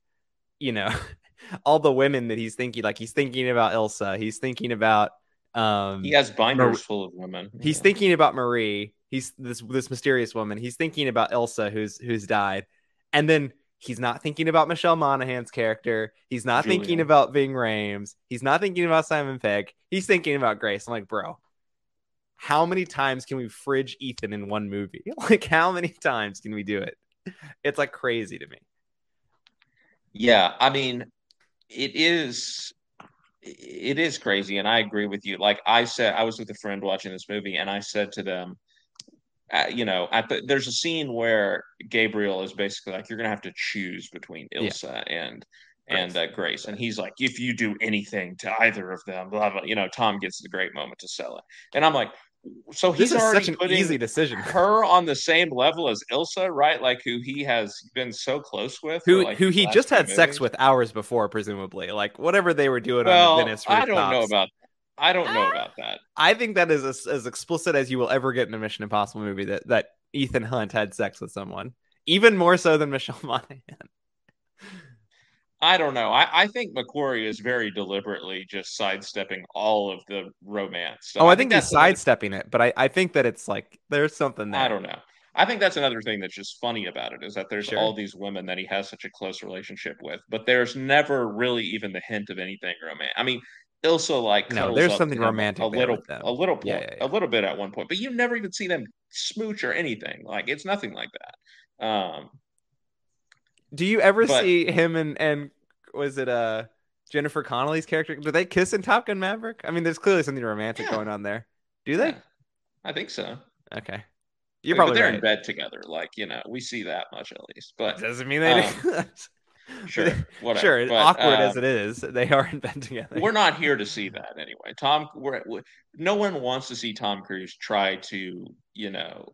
[SPEAKER 2] you know <laughs> all the women that he's thinking like he's thinking about Ilsa, he's thinking about um
[SPEAKER 1] He has binders
[SPEAKER 2] Mar-
[SPEAKER 1] full of women.
[SPEAKER 2] He's
[SPEAKER 1] Yeah.
[SPEAKER 2] thinking about Marie. He's this this mysterious woman. He's thinking about Ilsa, who's who's died, and then he's not thinking about Michelle Monaghan's character. He's not
[SPEAKER 1] Julia.
[SPEAKER 2] thinking about Ving Rhames. He's not thinking about Simon Pegg. He's thinking about Grace. I'm like, bro, how many times can we fridge Ethan in one movie? <laughs> Like, how many times can we do it? It's like crazy to me.
[SPEAKER 1] Yeah, I mean, it is it is crazy, and I agree with you. Like I said, I was with a friend watching this movie, and I said to them, uh, you know, at the, there's a scene where Gabriel is basically like, you're gonna have to choose between
[SPEAKER 2] Yeah.
[SPEAKER 1] Ilsa and and uh, Grace, and he's like, if you do anything to either of them, blah blah. You know, Tom gets the great moment to sell it, and I'm like, so he's already
[SPEAKER 2] such an
[SPEAKER 1] putting
[SPEAKER 2] easy decision.
[SPEAKER 1] her on the same level as Ilsa, right? Like who he has been so close with,
[SPEAKER 2] Who
[SPEAKER 1] like,
[SPEAKER 2] who he just had sex with hours before, presumably. Like whatever they were doing
[SPEAKER 1] Well,
[SPEAKER 2] on the Venice
[SPEAKER 1] I don't know
[SPEAKER 2] rooftops.
[SPEAKER 1] about. I don't know
[SPEAKER 2] Ah.
[SPEAKER 1] about that.
[SPEAKER 2] I think that is as, as explicit as you will ever get in a Mission Impossible movie that that Ethan Hunt had sex with someone, even more so than <laughs> Michelle Monaghan.
[SPEAKER 1] I don't know. I, I think McQuarrie is very deliberately just sidestepping all of the romance. stuff.
[SPEAKER 2] oh, I, think, he's
[SPEAKER 1] that's another-
[SPEAKER 2] sidestepping it, but I, I think that it's like there's something there.
[SPEAKER 1] I don't know. I think that's another thing that's just funny about it is that there's
[SPEAKER 2] Sure.
[SPEAKER 1] all these women that he has such a close relationship with, but there's never really even the hint of anything romantic. I mean, Ilsa like
[SPEAKER 2] No, there's something romantic
[SPEAKER 1] a little, a little,
[SPEAKER 2] Yeah,
[SPEAKER 1] point,
[SPEAKER 2] yeah, yeah.
[SPEAKER 1] a little bit at one point, but you never even see them smooch or anything. Like it's nothing like that. Um,
[SPEAKER 2] Do you ever
[SPEAKER 1] But-
[SPEAKER 2] see him and and was it uh Jennifer Connelly's character? Do they kiss in Top Gun Maverick? I mean, there's clearly something romantic
[SPEAKER 1] Yeah.
[SPEAKER 2] going on there. Do they?
[SPEAKER 1] yeah, I think so.
[SPEAKER 2] Okay, you're
[SPEAKER 1] but
[SPEAKER 2] probably
[SPEAKER 1] they're
[SPEAKER 2] right.
[SPEAKER 1] in bed together. Like you know, we see that much at least. But
[SPEAKER 2] Doesn't mean they.
[SPEAKER 1] Um, <laughs> <laughs> sure, whatever.
[SPEAKER 2] sure,
[SPEAKER 1] But,
[SPEAKER 2] awkward
[SPEAKER 1] uh,
[SPEAKER 2] as it is, they are in bed together.
[SPEAKER 1] we're not here to see that anyway. Tom, we're, we no one wants to see Tom Cruise try to, you know,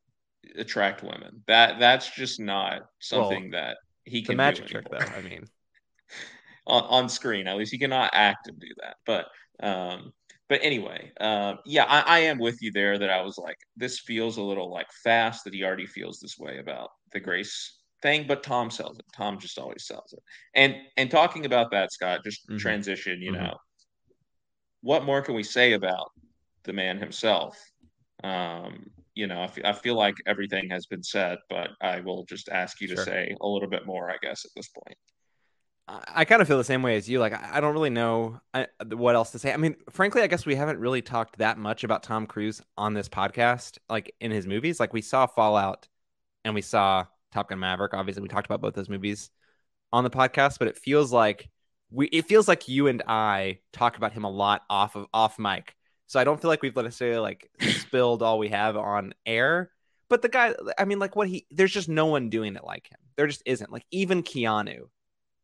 [SPEAKER 1] attract women. That that's just not something that he
[SPEAKER 2] the
[SPEAKER 1] can
[SPEAKER 2] magic
[SPEAKER 1] do
[SPEAKER 2] trick, though. I mean, <laughs>
[SPEAKER 1] on, on screen. At least he cannot act and do that. But um, but anyway, um, yeah, I, I am with you there. That I was like, this feels a little like fast. That he already feels this way about the Grace thing. But Tom sells it. Tom just always sells it. And and talking about that, Scott, just
[SPEAKER 2] Mhm.
[SPEAKER 1] transition. You
[SPEAKER 2] Mhm.
[SPEAKER 1] know, what more can we say about the man himself? Um, you know, I feel like everything has been said, but I will just ask you to say a little bit more, I guess, at this point.
[SPEAKER 2] I, I kind of feel the same way as you. Like, I, I don't really know I, what else to say. I mean, frankly, I guess we haven't really talked that much about Tom Cruise on this podcast, like in his movies. Like, we saw Fallout and we saw Top Gun Maverick. Obviously, we talked about both those movies on the podcast, but it feels like we it feels like you and I talk about him a lot off of off mic. So I don't feel like we've necessarily like <clears throat> spilled all we have on air. But the guy, I mean, like what he there's just no one doing it like him. There just isn't. Like even Keanu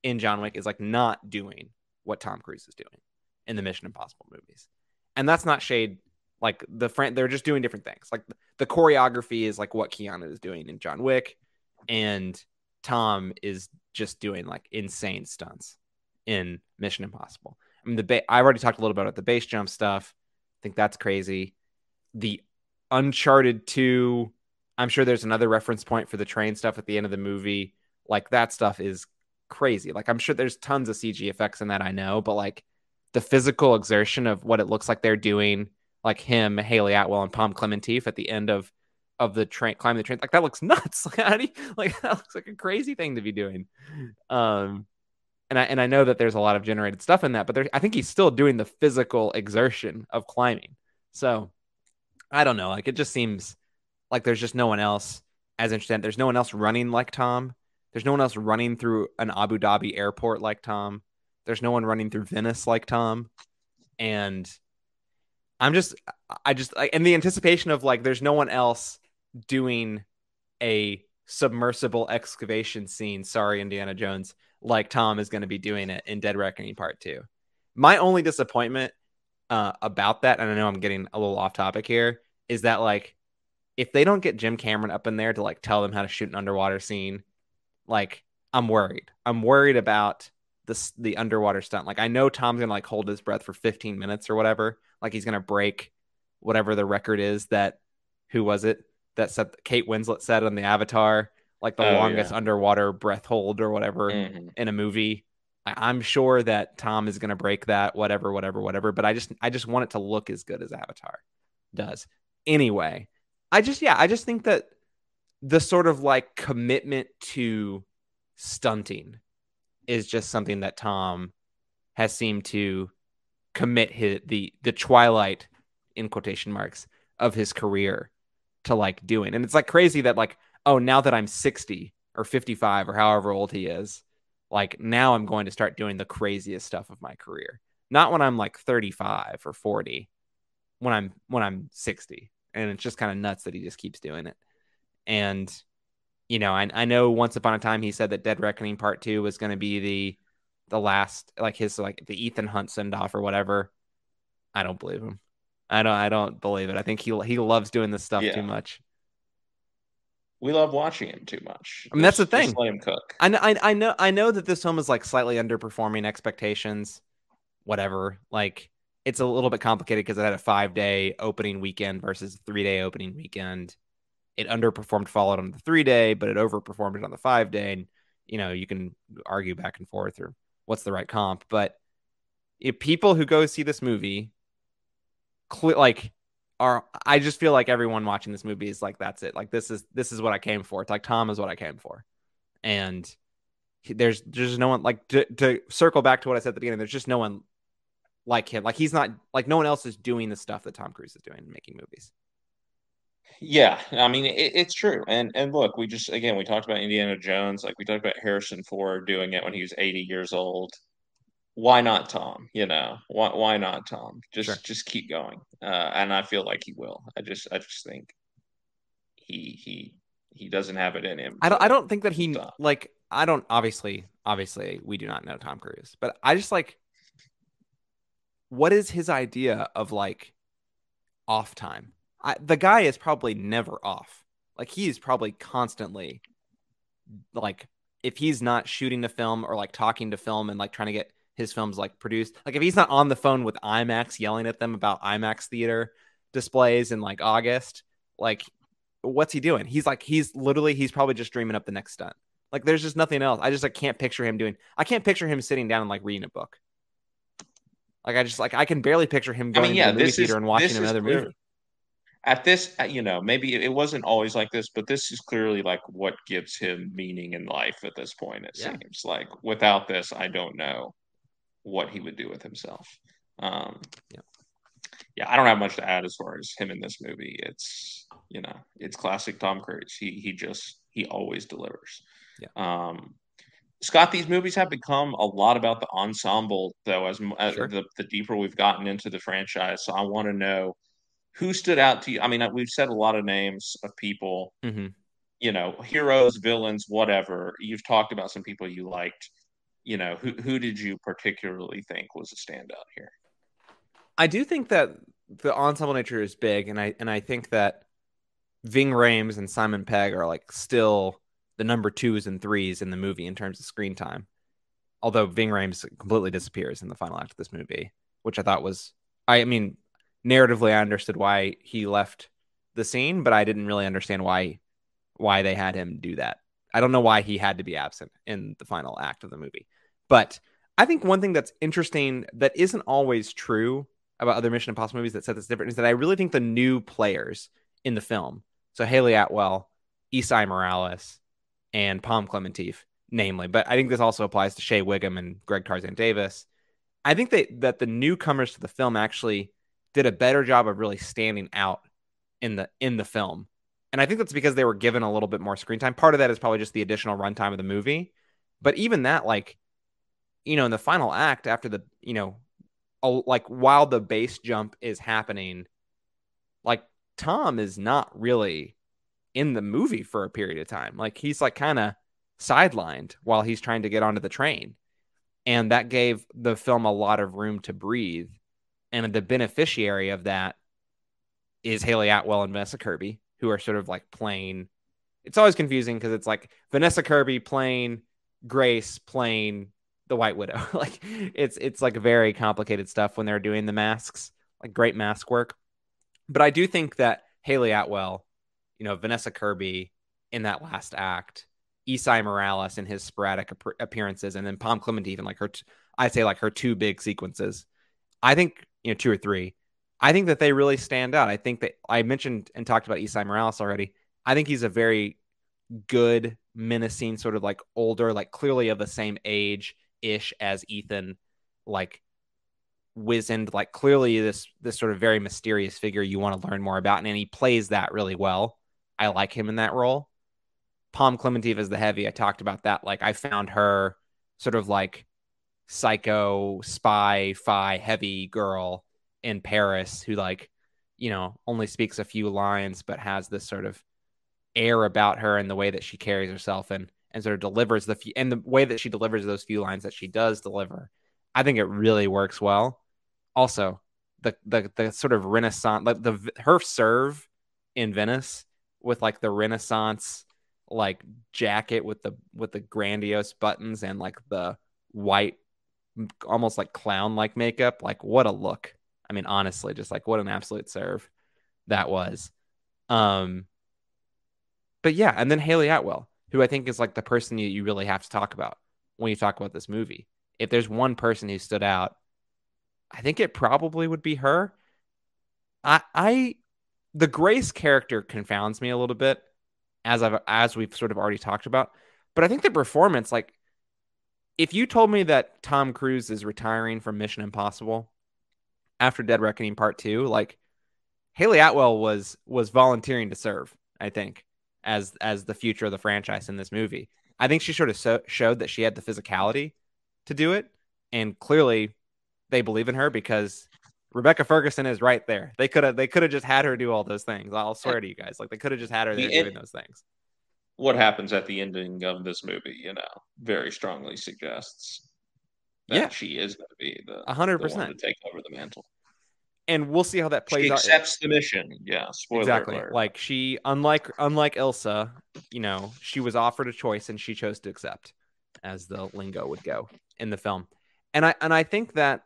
[SPEAKER 2] in John Wick is like not doing what Tom Cruise is doing in the Mission Impossible movies. And that's not shade like the friend they're just doing different things. Like the choreography is like what Keanu is doing in John Wick and Tom is just doing like insane stunts in Mission Impossible. I mean, the ba- I already talked a little bit about the base jump stuff. I think that's crazy. The Uncharted 2, I'm sure there's another reference point for the train stuff at the end of the movie. Like that stuff is crazy. Like I'm sure there's tons of CG effects in that I know, but like the physical exertion of what it looks like they're doing, like him, Hayley Atwell, and Pom Klementieff at the end of of the train, climbing the train, like that looks <laughs> nuts. Like how do you, like <laughs> that looks like a crazy thing to be doing. Um, and I and I know that there's a lot of generated stuff in that, but there, I think he's still doing the physical exertion of climbing. So I don't know. Like it just seems like there's just no one else as interested. There's no one else running like Tom. There's no one else running through an Abu Dhabi airport like Tom. There's no one running through Venice like Tom. And I'm just, I just, like, in the anticipation of like, there's no one else doing a submersible excavation scene. Sorry, Indiana Jones, like Tom is going to be doing it in Dead Reckoning Part 2. My only disappointment uh, about that, and I know I'm getting a little off topic here, is that like if they don't get Jim Cameron up in there to like tell them how to shoot an underwater scene, like I'm worried. I'm worried about the the underwater stunt. Like I know Tom's gonna like hold his breath for 15 minutes or whatever. Like he's gonna break whatever the record is that who was it that said Kate Winslet said on the Avatar, like the oh, longest yeah. underwater breath hold or whatever mm-hmm. in a movie. I, am sure that Tom is gonna break that, whatever, whatever, whatever. But I just I just want it to look as good as Avatar does. Anyway, I just yeah, I just think that the sort of like commitment to stunting is just something that Tom has seemed to commit his the the twilight in quotation marks of his career to like doing. And it's like crazy that like oh now that I'm 60 or 55 or however old he is, like now I'm going to start doing the craziest stuff of my career. Not when I'm like 35 or 40, when I'm when I'm 60. And it's just kind of nuts that he just keeps doing it. And you know, I, I know once upon a time he said that Dead Reckoning Part Two was going to be the the last, like his like the Ethan Hunt send off or whatever. I don't believe him. I don't. I don't believe it. I think he he loves doing this stuff yeah. too much.
[SPEAKER 1] We love watching him too much.
[SPEAKER 2] I mean, that's the thing.
[SPEAKER 1] let him cook.
[SPEAKER 2] I know. I, I know. I know that this film is like slightly underperforming expectations. Whatever. Like it's a little bit complicated because it had a five day opening weekend versus a three day opening weekend it underperformed followed on the three day, but it overperformed it on the five day. And you know, you can argue back and forth or what's the right comp, but if people who go see this movie, cl- like, are I just feel like everyone watching this movie is like, that's it. Like this is this is what I came for. It's like Tom is what I came for, and there's there's no one like to, to circle back to what I said at the beginning. There's just no one like him. Like he's not like no one else is doing the stuff that Tom Cruise is doing, making movies.
[SPEAKER 1] Yeah, I mean it, it's true, and and look, we just again we talked about Indiana Jones, like we talked about Harrison Ford doing it when he was eighty years old. Why not Tom? You know, why why not Tom? Just sure. just keep going, uh, and I feel like he will. I just I just think he he he doesn't have it in him.
[SPEAKER 2] I don't I don't think that he stop. like I don't obviously obviously we do not know Tom Cruise, but I just like what is his idea of like off time? I, the guy is probably never off. Like he is probably constantly like if he's not shooting the film or like talking to film and like trying to get his films like produced, like if he's not on the phone with IMAX yelling at them about IMAX theater displays in like August, like what's he doing? He's like he's literally he's probably just dreaming up the next stunt. Like there's just nothing else. I just like can't picture him doing. I can't picture him sitting down and like reading a book. Like I just like I can barely picture him going I mean, yeah, to the movie theater is, and watching another movie
[SPEAKER 1] at this uh, you know maybe it wasn't always like this but this is clearly like what gives him meaning in life at this point it yeah. seems like without this i don't know what he would do with himself um yeah yeah i don't have much to add as far as him in this movie it's you know it's classic tom cruise he he just he always delivers.
[SPEAKER 2] Yeah.
[SPEAKER 1] Um, Scott, these movies have become a lot about the ensemble, though, as, as
[SPEAKER 2] Sure.
[SPEAKER 1] the, the deeper we've gotten into the franchise. So I want to know who stood out to you. I mean, we've said a lot of names of people,
[SPEAKER 2] Mm-hmm.
[SPEAKER 1] you know, heroes, villains, whatever. You've talked about some people you liked. You know, who who did you particularly think was a standout here?
[SPEAKER 2] I do think that the ensemble nature is big, and I and I think that Ving Rhames and Simon Pegg are like still the number twos and threes in the movie in terms of screen time. Although Ving Rhames completely disappears in the final act of this movie, which I thought was, I mean, narratively I understood why he left the scene, but I didn't really understand why why they had him do that. I don't know why he had to be absent in the final act of the movie. But I think one thing that's interesting that isn't always true about other Mission Impossible movies that set this different is that I really think the new players in the film, so Hayley Atwell, Esai Morales, and Pom Klementieff, namely, but I think this also applies to Shea Whigham and Greg Tarzan Davis. I think that that the newcomers to the film actually did a better job of really standing out in the in the film. And I think that's because they were given a little bit more screen time. Part of that is probably just the additional runtime of the movie. But even that, like, you know, in the final act, after the, you know, like while the base jump is happening, like Tom is not really in the movie for a period of time. Like he's like kind of sidelined while he's trying to get onto the train. And that gave the film a lot of room to breathe. And the beneficiary of that is Hayley Atwell and Vanessa Kirby, who are sort of like playing. It's always confusing because it's like Vanessa Kirby playing Grace playing the White Widow. <laughs> like it's it's like very complicated stuff when they're doing the masks, like great mask work. But I do think that Hayley Atwell, you know, Vanessa Kirby in that last act, Esai Morales in his sporadic ap- appearances, and then Pom Klementieff even like her, t- I'd say like her two big sequences. I think you know two or three. I think that they really stand out. I think that I mentioned and talked about Esai Morales already. I think he's a very good, menacing, sort of like older, like clearly of the same age ish as Ethan, like wizened, like clearly this this sort of very mysterious figure you want to learn more about, and he plays that really well. I like him in that role. Pom Klementieff is the heavy. I talked about that. Like I found her sort of like psycho spy fi heavy girl in Paris who like you know only speaks a few lines but has this sort of air about her and the way that she carries herself and and sort of delivers the few, and the way that she delivers those few lines that she does deliver. I think it really works well. Also the the the sort of renaissance like the her serve in venice with like the renaissance like jacket with the with the grandiose buttons and like the white almost like clown like makeup like what a look i mean honestly just like what an absolute serve that was. Um but yeah and then Hayley atwell who i think is like the person you, you really have to talk about when you talk about this movie. If there's one person who stood out i think it probably would be her. I i the grace character confounds me a little bit as i've as we've sort of already talked about. But i think the performance like if you told me that Tom Cruise is retiring from Mission Impossible after Dead Reckoning Part 2, like Hayley Atwell was was volunteering to serve, I think, as as the future of the franchise in this movie. I think she sort of so, showed that she had the physicality to do it and clearly they believe in her because Rebecca Ferguson is right there. They could have they could have just had her do all those things. I'll swear to you guys. Like they could have just had her there
[SPEAKER 1] The
[SPEAKER 2] doing those things.
[SPEAKER 1] What happens at the ending of this movie, you know, very strongly suggests that
[SPEAKER 2] Yeah.
[SPEAKER 1] she is going to be the,
[SPEAKER 2] hundred percent.
[SPEAKER 1] to take over the mantle.
[SPEAKER 2] And we'll see how that plays
[SPEAKER 1] She
[SPEAKER 2] out.
[SPEAKER 1] accepts the mission. Yeah, spoiler
[SPEAKER 2] exactly
[SPEAKER 1] alert.
[SPEAKER 2] like she unlike unlike ilsa you know she was offered a choice and she chose to accept as the lingo would go in the film and i and i think that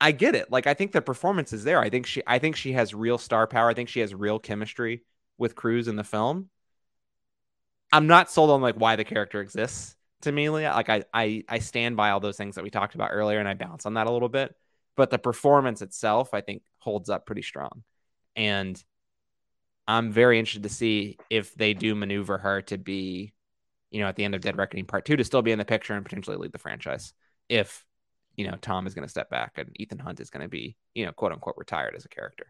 [SPEAKER 2] i get it like i think the performance is there i think she i think she has real star power i think she has real chemistry with Cruise in the film i'm not sold on like why the character exists to me Leah. like I, I i stand by all those things that we talked about earlier and i bounce on that a little bit but the performance itself i think holds up pretty strong and I'm very interested to see if they do maneuver her to be, you know, at the end of Dead Reckoning Part Two to still be in the picture and potentially lead the franchise. If you know Tom is going to step back and Ethan Hunt is going to be, you know, quote unquote retired as a character.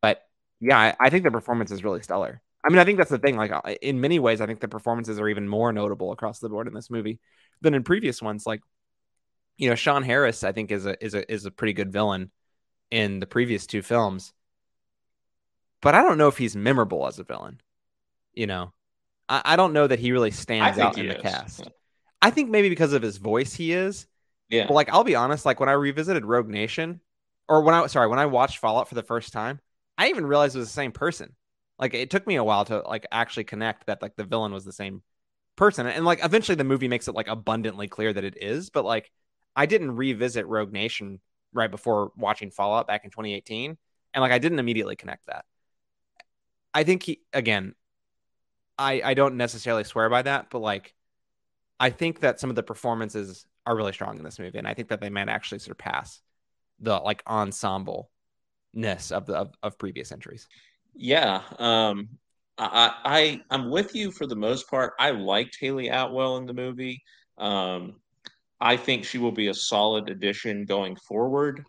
[SPEAKER 2] But yeah, I, I think the performance is really stellar. I mean, I think that's the thing. Like in many ways, I think the performances are even more notable across the board in this movie than in previous ones. Like, you know, Sean Harris, I think is a is a is a pretty good villain in the previous two films, but I don't know if he's memorable as a villain. You know, I, I don't know that he really stands out in the is. cast. I think maybe because of his voice, he is.
[SPEAKER 1] Yeah.
[SPEAKER 2] But like, I'll be honest. Like when I revisited Rogue Nation, or when I sorry when I watched Fallout for the first time, I even realized it was the same person. Like it took me a while to like actually connect that like the villain was the same person. And like eventually the movie makes it like abundantly clear that it is, but like I didn't revisit Rogue Nation right before watching Fallout back in 2018 and like I didn't immediately connect that. I think he again I I don't necessarily swear by that, but like I think that some of the performances are really strong in this movie and I think that they might actually surpass the like ensemble ness of the of, of previous entries.
[SPEAKER 1] Yeah, um, I, I I'm with you for the most part. I liked Hayley Atwell in the movie. Um, I think she will be a solid addition going forward.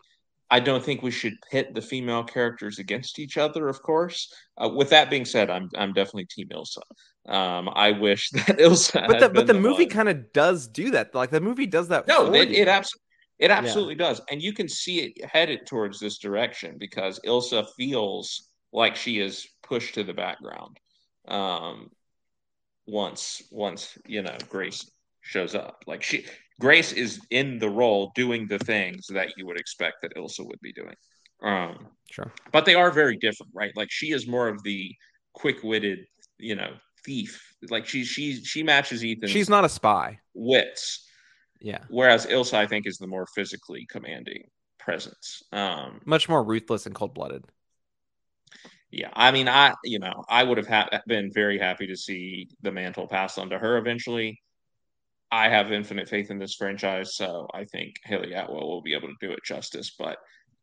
[SPEAKER 1] I don't think we should pit the female characters against each other. Of course. Uh, with that being said, I'm I'm definitely Team Ilsa. Um, I wish <laughs> that Ilsa.
[SPEAKER 2] But the but the, the movie kind of does do that. Like the movie does that.
[SPEAKER 1] No, it, it absolutely. It absolutely yeah. does. And you can see it headed towards this direction because Ilsa feels like she is pushed to the background um, once once you know Grace shows up. Like she Grace is in the role doing the things that you would expect that Ilsa would be doing. Um,
[SPEAKER 2] sure.
[SPEAKER 1] But they are very different, right? Like she is more of the quick-witted, you know, thief. Like she she she matches Ethan.
[SPEAKER 2] She's not a spy.
[SPEAKER 1] Wits.
[SPEAKER 2] Yeah.
[SPEAKER 1] Whereas Ilsa, I think, is the more physically commanding presence. Um,
[SPEAKER 2] Much more ruthless and cold-blooded
[SPEAKER 1] yeah, I mean, I you know I would have ha- been very happy to see the mantle passed on to her eventually. I have infinite faith in this franchise, so I think Hayley Atwell will be able to do it justice. But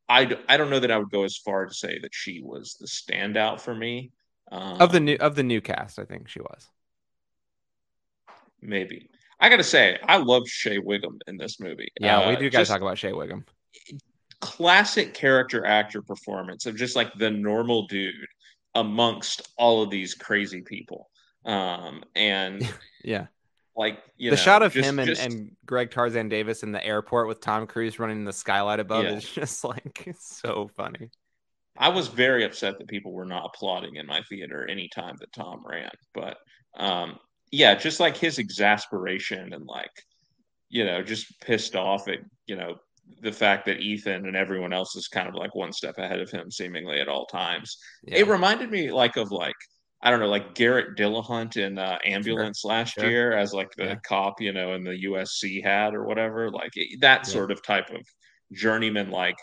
[SPEAKER 1] I, d- I don't know that I would go as far to say that she was the standout for me.
[SPEAKER 2] Um, of the new of the new cast, I think she was.
[SPEAKER 1] Maybe I got to say I love Shea Whigham in this movie.
[SPEAKER 2] Yeah, uh, we do got to talk about Shea Whigham
[SPEAKER 1] classic character actor performance of just like the normal dude amongst all of these crazy people. Um, and <laughs>
[SPEAKER 2] yeah,
[SPEAKER 1] like the
[SPEAKER 2] know, shot of just, him and, just, and Greg Tarzan Davis in the airport with Tom Cruise running the skylight above yeah. is <laughs> just like so funny.
[SPEAKER 1] I was very upset that people were not applauding in my theater anytime that Tom ran, but um, yeah, just like his exasperation and like you know just pissed off at you know the fact that Ethan and everyone else is kind of like one step ahead of him seemingly at all times. Yeah. It reminded me like of like I don't know, like Garrett Dillahunt in uh, Ambulance sure. last sure. year as like the yeah. cop, you know, in the USC hat or whatever, like that yeah. sort of type of journeyman like,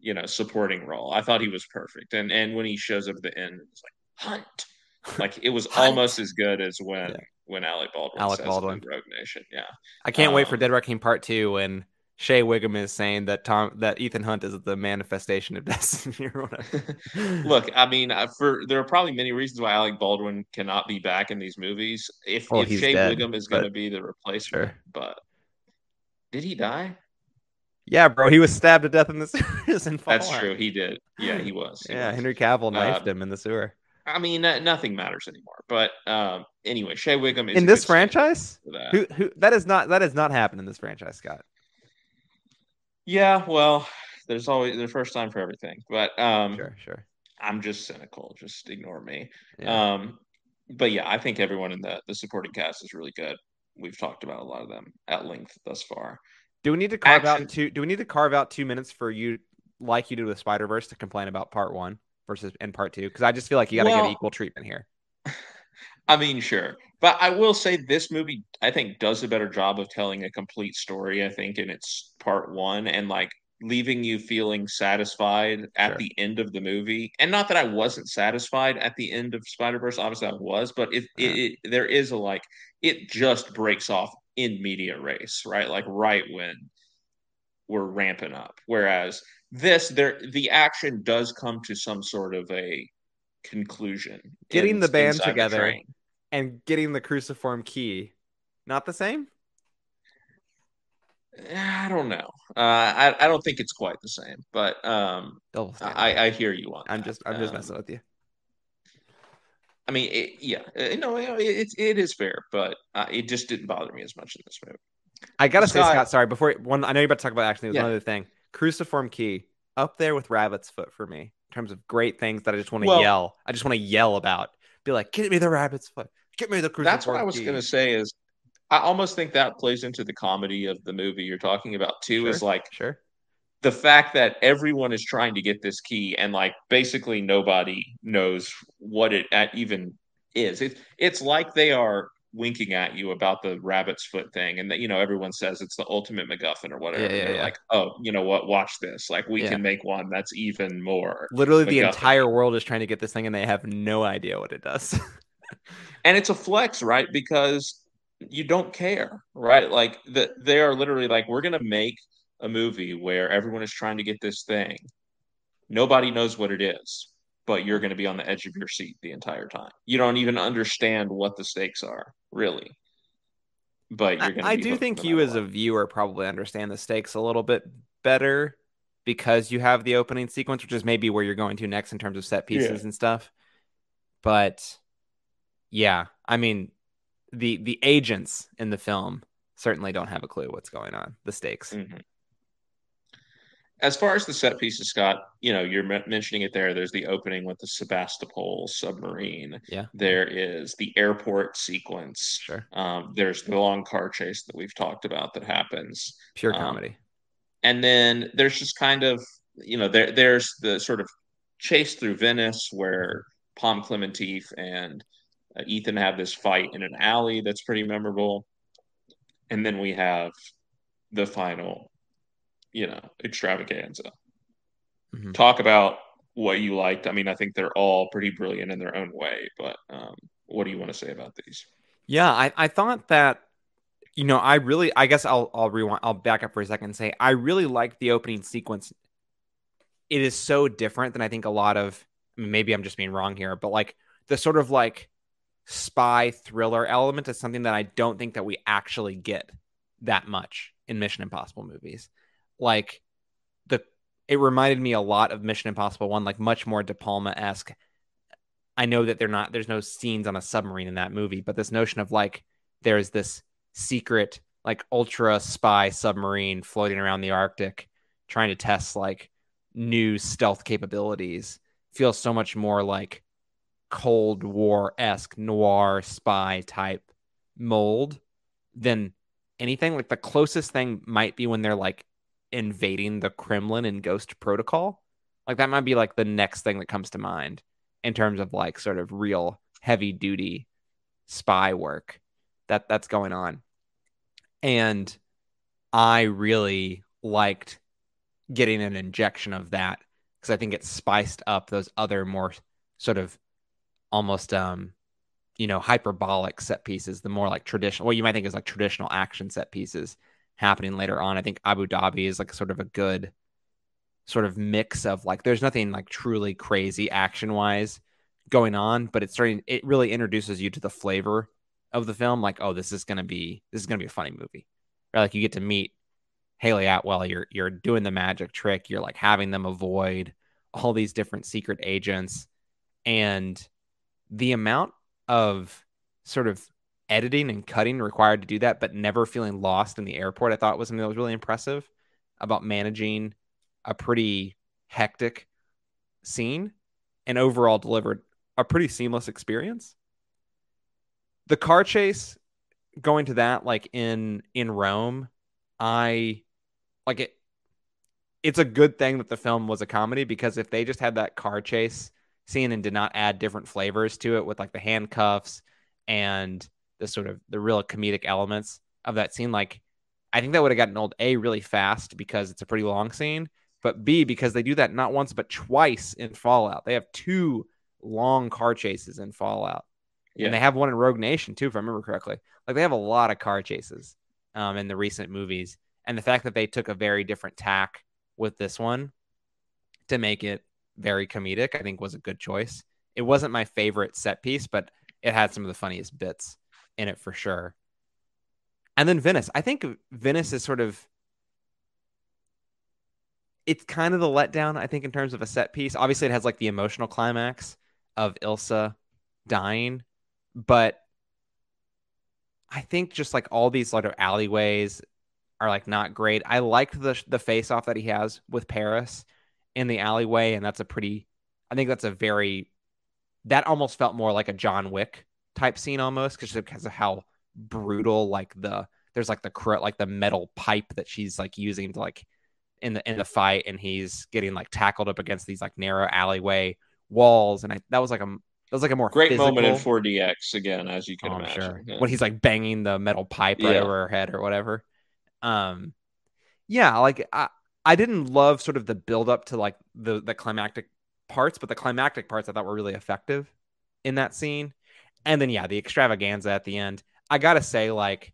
[SPEAKER 1] you know, supporting role. I thought he was perfect. And and when he shows up at the end, it's like Hunt. <laughs> Like it was almost as good as when when Alec Baldwin Alec Baldwin. Rogue Nation. Yeah.
[SPEAKER 2] I can't um, wait for um, Dead Reckoning Part Two when Shea Whigham is saying that Tom that Ethan Hunt is the manifestation of <laughs> destiny or whatever. <laughs>
[SPEAKER 1] Look, I mean, for there are probably many reasons why Alec Baldwin cannot be back in these movies. If well, if Shea dead, Whigham is going to be the replacement, sure. but did he die?
[SPEAKER 2] Yeah, bro, he was stabbed to death in the <laughs> sewers. In
[SPEAKER 1] That's true. He did. Yeah, he was.
[SPEAKER 2] He yeah,
[SPEAKER 1] was.
[SPEAKER 2] Henry Cavill knifed uh, him in the sewer.
[SPEAKER 1] I mean, uh, nothing matters anymore. But um, anyway, Shea Whigham is
[SPEAKER 2] in this franchise. Who, who that is not that has not happened in this franchise, Scott.
[SPEAKER 1] Yeah, well, there's always the first time for everything, but um,
[SPEAKER 2] sure, sure.
[SPEAKER 1] I'm just cynical. Just ignore me. Yeah. Um, but yeah, I think everyone in the the supporting cast is really good. We've talked about a lot of them at length thus far.
[SPEAKER 2] Do we need to carve Action... out two? Do we need to carve out two minutes for you, like you did with Spider Verse, to complain about part one versus and part two? Because I just feel like you got to well, give equal treatment here. <laughs>
[SPEAKER 1] I mean, sure. But I will say this movie, I think, does a better job of telling a complete story, I think, in its part one and like leaving you feeling satisfied at sure. the end of the movie. And not that I wasn't satisfied at the end of Spider Verse, obviously I was, but if yeah. it, it, there is a like, it just breaks off in medias res, right? Like right when we're ramping up. Whereas this, there, the action does come to some sort of a conclusion.
[SPEAKER 2] Getting in, the band together the and getting the cruciform key, not the same.
[SPEAKER 1] I don't know. Uh, I I don't think it's quite the same, but um, I, I hear you on.
[SPEAKER 2] I'm that. just I'm just um, messing with you.
[SPEAKER 1] I mean, it, yeah, you know, it, it is fair, but uh, it just didn't bother me as much in this movie.
[SPEAKER 2] I gotta Scott, say, Scott, sorry, before one, I know you're about to talk about action. There's
[SPEAKER 1] Yeah.
[SPEAKER 2] one other thing. Cruciform key up there with Rabbit's foot for me terms of great things that I just want to
[SPEAKER 1] Well-
[SPEAKER 2] yell. I just want to yell about. Be like, get me the Rabbit's foot. Get me the cruciform
[SPEAKER 1] That's what I was going to say. Is I almost think that plays into the comedy of the movie you're talking about too. Is like
[SPEAKER 2] Sure.
[SPEAKER 1] the fact that everyone is trying to get this key, and like basically nobody knows what it even is. It, it's like they are winking at you about the rabbit's foot thing, and that you know everyone says it's the ultimate MacGuffin or whatever.
[SPEAKER 2] Yeah, yeah,
[SPEAKER 1] they're
[SPEAKER 2] yeah.
[SPEAKER 1] like, oh, you know what? Watch this. Like we can make one that's even more.
[SPEAKER 2] Literally, the entire world is trying to get this thing, and they have no idea what it does. <laughs>
[SPEAKER 1] and it's a flex, right? Because you don't care, right? Like the, they are literally like, we're gonna make a movie where everyone is trying to get this thing. Nobody knows what it is, but you're gonna be on the edge of your seat the entire time. You don't even understand what the stakes are, really. But you're gonna.
[SPEAKER 2] I
[SPEAKER 1] be
[SPEAKER 2] do think you, as a viewer, probably understand the stakes a little bit better because you have the opening sequence, which is maybe where you're going to next in terms of set pieces
[SPEAKER 1] Yeah.
[SPEAKER 2] and stuff. But yeah, I mean, the the agents in the film certainly don't have a clue what's going on. The stakes.
[SPEAKER 1] Mhm. As far as the set pieces, Scott, you know, you're men- mentioning it there. There's the opening with the Sebastopol submarine.
[SPEAKER 2] Yeah,
[SPEAKER 1] There is the airport sequence.
[SPEAKER 2] sure.
[SPEAKER 1] Um, there's the long car chase that we've talked about that happens.
[SPEAKER 2] Pure
[SPEAKER 1] Um,
[SPEAKER 2] comedy.
[SPEAKER 1] And then there's just kind of, you know, there there's the sort of chase through Venice where Pom Klementieff and uh, Ethan have this fight in an alley that's pretty memorable. And then we have the final, you know, extravaganza.
[SPEAKER 2] Mhm.
[SPEAKER 1] Talk about what you liked. I mean, I think they're all pretty brilliant in their own way, but um, what do you want to say about these?
[SPEAKER 2] Yeah, I, I thought that you know, I really I guess I'll I'll rewind I'll back up for a second and say I really like the opening sequence. It is so different than I think a lot of maybe I'm just being wrong here, but like the sort of like spy thriller element is something that I don't think that we actually get that much in Mission Impossible movies. Like the it reminded me a lot of Mission Impossible 1 like much more De Palma-esque. I know that they're not there's no scenes on a submarine in that movie, but this notion of like there's this secret like ultra spy submarine floating around the Arctic trying to test like new stealth capabilities feels so much more like Cold War esque noir spy type mold than anything. Like the closest thing might be when they're like invading the Kremlin in Ghost Protocol. Like that might be like the next thing that comes to mind in terms of like sort of real heavy duty spy work that that's going on. And I really liked getting an injection of that because I think it spiced up those other more sort of almost um you know hyperbolic set pieces the more like traditional what you might think is like traditional action set pieces happening later on. I think abu dhabi is like sort of a good sort of mix of like there's nothing like truly crazy action wise going on but it's starting it really introduces you to the flavor of the film like oh this is gonna be this is gonna be a funny movie. Or like you get to meet hayley atwell you're you're doing the magic trick you're like having them avoid all these different secret agents and the amount of sort of editing and cutting required to do that, but never feeling lost in the airport, I thought was something that was really impressive about managing a pretty hectic scene and overall delivered a pretty seamless experience. The car chase going to that like in in Rome, I like it it's a good thing that the film was a comedy because if they just had that car chase scene and did not add different flavors to it with like the handcuffs and the sort of the real comedic elements of that scene. Like i think that would have gotten old a really fast because it's a pretty long scene but b because they do that not once but twice in fallout. They have two long car chases in fallout.
[SPEAKER 1] Yeah.
[SPEAKER 2] and they have one in rogue nation too if i remember correctly. Like they have a lot of car chases um, in the recent movies. And the fact that they took a very different tack with this one to make it very comedic, I think was a good choice. It wasn't my favorite set piece, but it had some of the funniest bits in it for sure. And then Venice. I think Venice is sort of it's kind of the letdown, I think, in terms of a set piece. Obviously, it has like the emotional climax of Ilsa dying, but I think just like all these sort of alleyways are like not great. I liked the the face off that he has with Paris in the alleyway, and that's a pretty. I think that's a very. That almost felt more like a John Wick type scene almost because because of how brutal like the there's like the like the metal pipe that she's like using to like in the in the fight and he's getting like tackled up against these like narrow alleyway walls and I that was like a that was like a more
[SPEAKER 1] great
[SPEAKER 2] physical...
[SPEAKER 1] moment in 4DX again as you can oh, imagine sure.
[SPEAKER 2] yeah. when he's like banging the metal pipe right yeah. over her head or whatever um yeah like I I didn't love sort of the build up to like the the climactic parts but the climactic parts I thought were really effective in that scene and then yeah the extravaganza at the end I gotta say like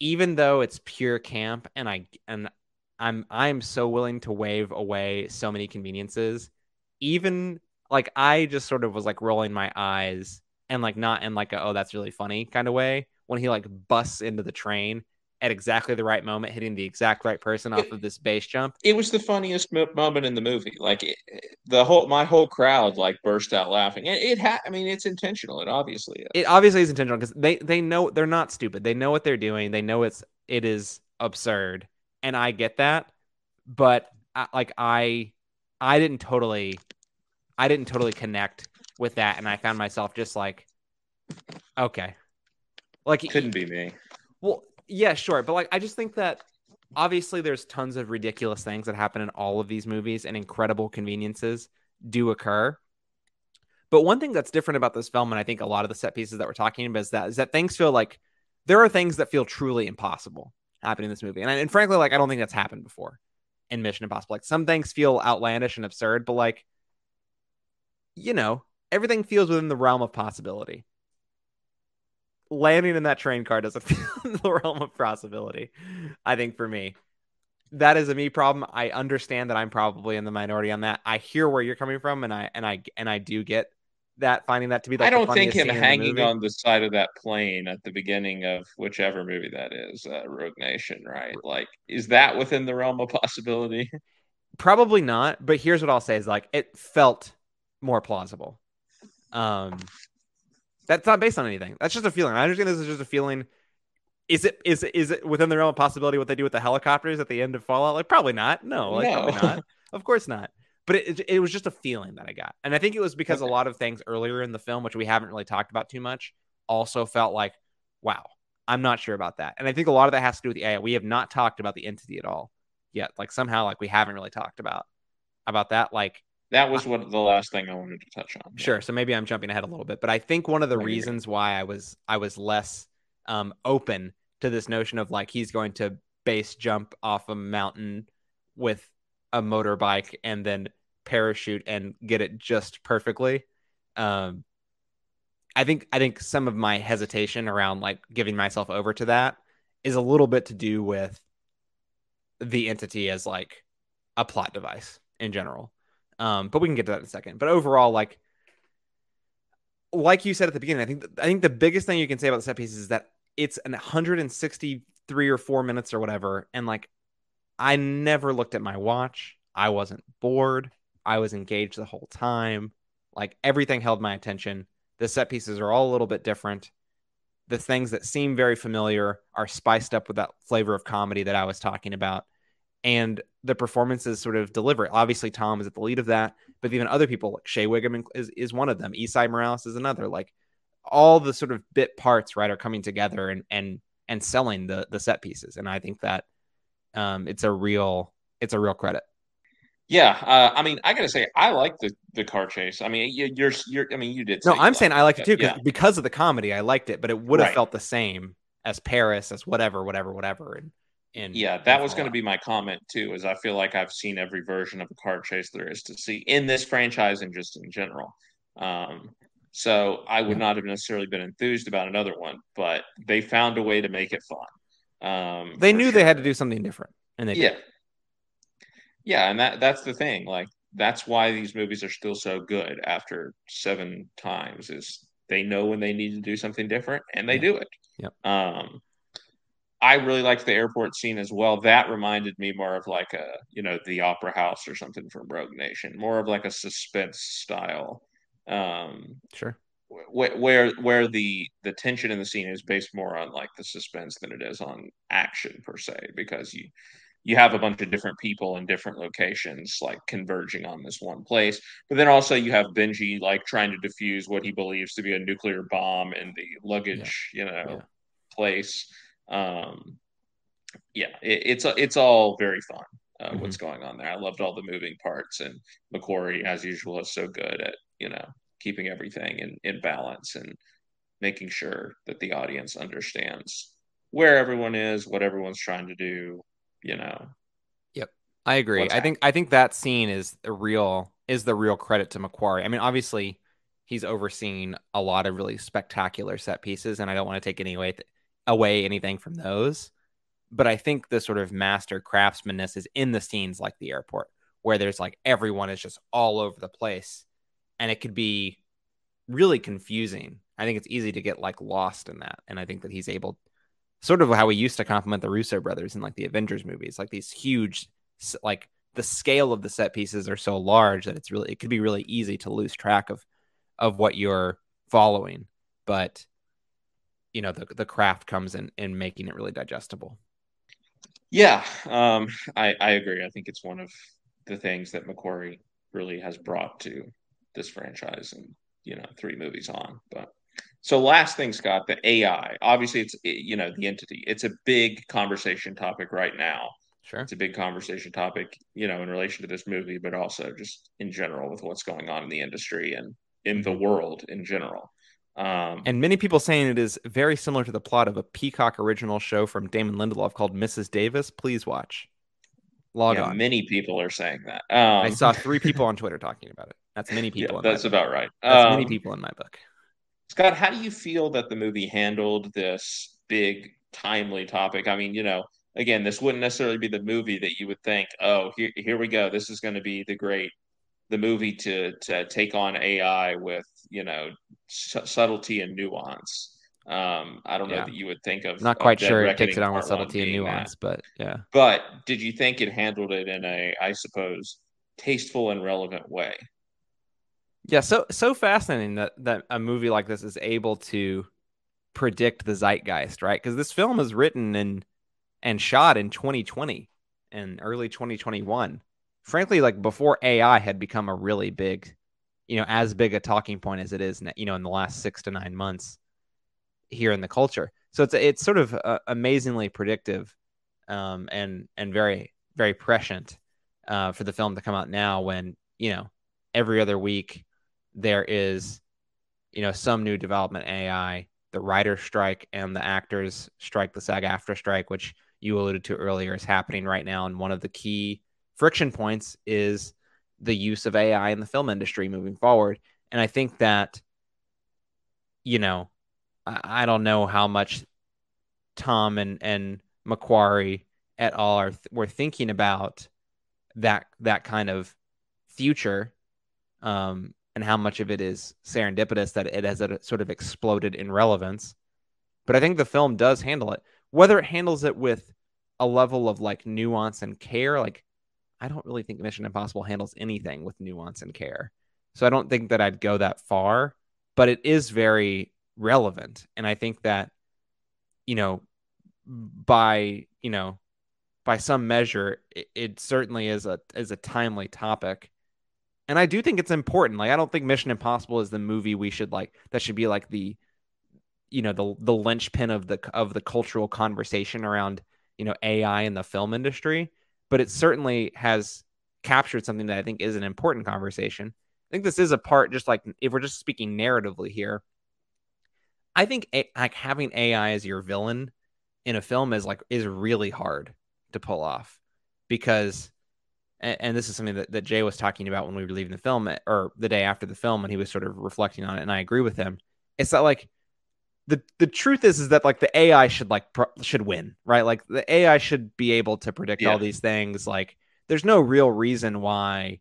[SPEAKER 2] even though it's pure camp and I and I'm I'm so willing to wave away so many conveniences. Even like I just sort of was like rolling my eyes and like not in like a oh that's really funny kind of way when he like busts into the train at exactly the right moment, hitting the exact right person off of this base jump.
[SPEAKER 1] It was the funniest mo- moment in the movie. Like it, the whole, my whole crowd like burst out laughing. It, it had, I mean, it's intentional. It obviously is.
[SPEAKER 2] It obviously is intentional because they they know they're not stupid. They know what they're doing. They know it's it is absurd, and I get that, but I, like I, I didn't totally, I didn't totally connect with that, and I found myself just like, okay, like
[SPEAKER 1] it couldn't be me.
[SPEAKER 2] Well, yeah, sure, but like I just think that obviously there's tons of ridiculous things that happen in all of these movies, and incredible conveniences do occur. But one thing that's different about this film, and I think a lot of the set pieces that we're talking about is that is that things feel like there are things that feel truly impossible happening in this movie. And, and frankly, like I don't think that's happened before in Mission Impossible. Like some things feel outlandish and absurd, but like you know, everything feels within the realm of possibility. Landing in that train car doesn't <laughs> feel in the realm of possibility. I think for me, that is a me problem. I understand that I'm probably in the minority on that. I hear where you're coming from, and I and I and I do get that finding that to be like
[SPEAKER 1] I don't think him hanging on the side of that plane at the beginning of whichever movie that is, uh, Rogue Nation, right? Like, is that within the realm of possibility? <laughs>
[SPEAKER 2] Probably not. But here's what I'll say: is like it felt more plausible. Um, that's not based on anything. That's just a feeling. I understand this is just a feeling. Is it is is it within the realm of possibility what they do with the helicopters at the end of Fallout? Like probably not. No, like no. probably not. <laughs> Of course not but it, it was just a feeling that I got. And I think it was because okay. a lot of things earlier in the film, which we haven't really talked about too much, also felt like, wow, I'm not sure about that. And I think a lot of that has to do with the AI. We have not talked about the entity at all yet. Like somehow, like we haven't really talked about about that. Like
[SPEAKER 1] that was what the last thing I wanted to touch on.
[SPEAKER 2] Sure. So maybe I'm jumping ahead a little bit, but I think one of the maybe reasons why I was I was less um, open to this notion of like he's going to base jump off a mountain with a motorbike and then parachute and get it just perfectly. Um, I think I think some of my hesitation around like giving myself over to that is a little bit to do with the entity as like a plot device in general. Um, but we can get to that in a second. But overall, like like you said at the beginning, I think I think the biggest thing you can say about the set pieces is that it's an 163 or four minutes or whatever, and like I never looked at my watch. I wasn't bored. I was engaged the whole time. Like everything held my attention. The set pieces are all a little bit different. The things that seem very familiar are spiced up with that flavor of comedy that I was talking about. And the performances sort of deliver it. Obviously, Tom is at the lead of that, but even other people like Shea Whigham is, is one of them. Esai Morales is another. Like all the sort of bit parts, right, are coming together and and and selling the the set pieces. And I think that um, it's a real it's a real credit.
[SPEAKER 1] Yeah, uh, I mean, I gotta say, I like the the car chase. I mean, you, are you're, I mean, you did.
[SPEAKER 2] No, I'm saying I liked it too yeah. because of the comedy. I liked it, but it would have right. felt the same as Paris, as whatever, whatever, whatever. And, and
[SPEAKER 1] yeah, that was going to be my comment too. Is I feel like I've seen every version of a car chase there is to see in this franchise and just in general. Um, so I would yeah. not have necessarily been enthused about another one, but they found a way to make it fun. Um,
[SPEAKER 2] they knew sure. they had to do something different, and they
[SPEAKER 1] yeah.
[SPEAKER 2] Did.
[SPEAKER 1] Yeah, and that that's the thing. Like that's why these movies are still so good after seven times is they know when they need to do something different and they yeah. do it.
[SPEAKER 2] Yep.
[SPEAKER 1] Um I really liked the airport scene as well. That reminded me more of like a, you know, the opera house or something from Rogue Nation, more of like a suspense style Um,
[SPEAKER 2] sure.
[SPEAKER 1] Wh- where where the the tension in the scene is based more on like the suspense than it is on action per se, because you you have a bunch of different people in different locations like converging on this one place but then also you have benji like trying to defuse what he believes to be a nuclear bomb in the luggage yeah. you know yeah. place um yeah it, it's it's all very fun uh, mm-hmm. what's going on there i loved all the moving parts and mcquarrie as usual is so good at you know keeping everything in, in balance and making sure that the audience understands where everyone is what everyone's trying to do you know.
[SPEAKER 2] Yep. I agree. I think I think that scene is a real is the real credit to McQuarrie. I mean, obviously he's overseen a lot of really spectacular set pieces and I don't want to take any away, away anything from those. But I think the sort of master craftsmaness is in the scenes like the airport where there's like everyone is just all over the place and it could be really confusing. I think it's easy to get like lost in that. And I think that he's able sort of how we used to compliment the Russo brothers in like the Avengers movies, like these huge, like the scale of the set pieces are so large that it's really it could be really easy to lose track of of what you're following. But you know, the the craft comes in in making it really digestible.
[SPEAKER 1] Yeah, um, I I agree. I think it's one of the things that McQuarrie really has brought to this franchise, and you know, three movies on, but so last thing, Scott, the AI. Obviously, it's you know the entity. It's a big conversation topic right now.
[SPEAKER 2] Sure,
[SPEAKER 1] it's a big conversation topic, you know, in relation to this movie, but also just in general with what's going on in the industry and in the world in general.
[SPEAKER 2] Um, and many people saying it is very similar to the plot of a Peacock original show from Damon Lindelof called Mrs. Davis. Please watch.
[SPEAKER 1] Log yeah, on. Many people are saying that. Um,
[SPEAKER 2] I saw three people <laughs> on Twitter talking about it. That's many people.
[SPEAKER 1] Yeah, that's about right.
[SPEAKER 2] That's um, many people in my book.
[SPEAKER 1] Scott, how do you feel that the movie handled this big, timely topic? I mean, you know, again, this wouldn't necessarily be the movie that you would think, oh, here, here we go. This is going to be the great, the movie to to take on AI with you know subtlety and nuance. Um, I don't yeah. know that you would think of.
[SPEAKER 2] Not quite sure it takes it on with subtlety and nuance, that. but yeah.
[SPEAKER 1] But did you think it handled it in a, I suppose, tasteful and relevant way?
[SPEAKER 2] Yeah, so so fascinating that that a movie like this is able to predict the zeitgeist, right? Because this film is written and and shot in 2020 and early 2021. Frankly, like before AI had become a really big, you know, as big a talking point as it is, you know, in the last six to nine months here in the culture. So it's it's sort of uh, amazingly predictive, um, and and very very prescient uh, for the film to come out now when you know every other week there is, you know, some new development AI, the writer strike and the actors strike, the SAG-AFTRA strike, which you alluded to earlier, is happening right now. And one of the key friction points is the use of AI in the film industry moving forward. And I think that, you know, I, I don't know how much Tom and, and McQuarrie et al. are were thinking about that that kind of future um, and how much of it is serendipitous that it has a, sort of exploded in relevance. But I think the film does handle it. Whether it handles it with a level of like nuance and care, like I don't really think Mission Impossible handles anything with nuance and care. So I don't think that I'd go that far, but it is very relevant. And I think that, you know, by, you know, by some measure, it, it certainly is a is a timely topic and I do think it's important. Like I don't think Mission Impossible is the movie we should like that should be like the you know the the linchpin of the of the cultural conversation around you know AI in the film industry, but it certainly has captured something that I think is an important conversation. I think this is a part just like if we're just speaking narratively here. I think a, like having AI as your villain in a film is like is really hard to pull off because and, and this is something that, that Jay was talking about when we were leaving the film or the day after the film, and he was sort of reflecting on it. And I agree with him. It's that like the the truth is is that like the AI should like pro- should win, right? Like the AI should be able to predict yeah. all these things. Like there's no real reason why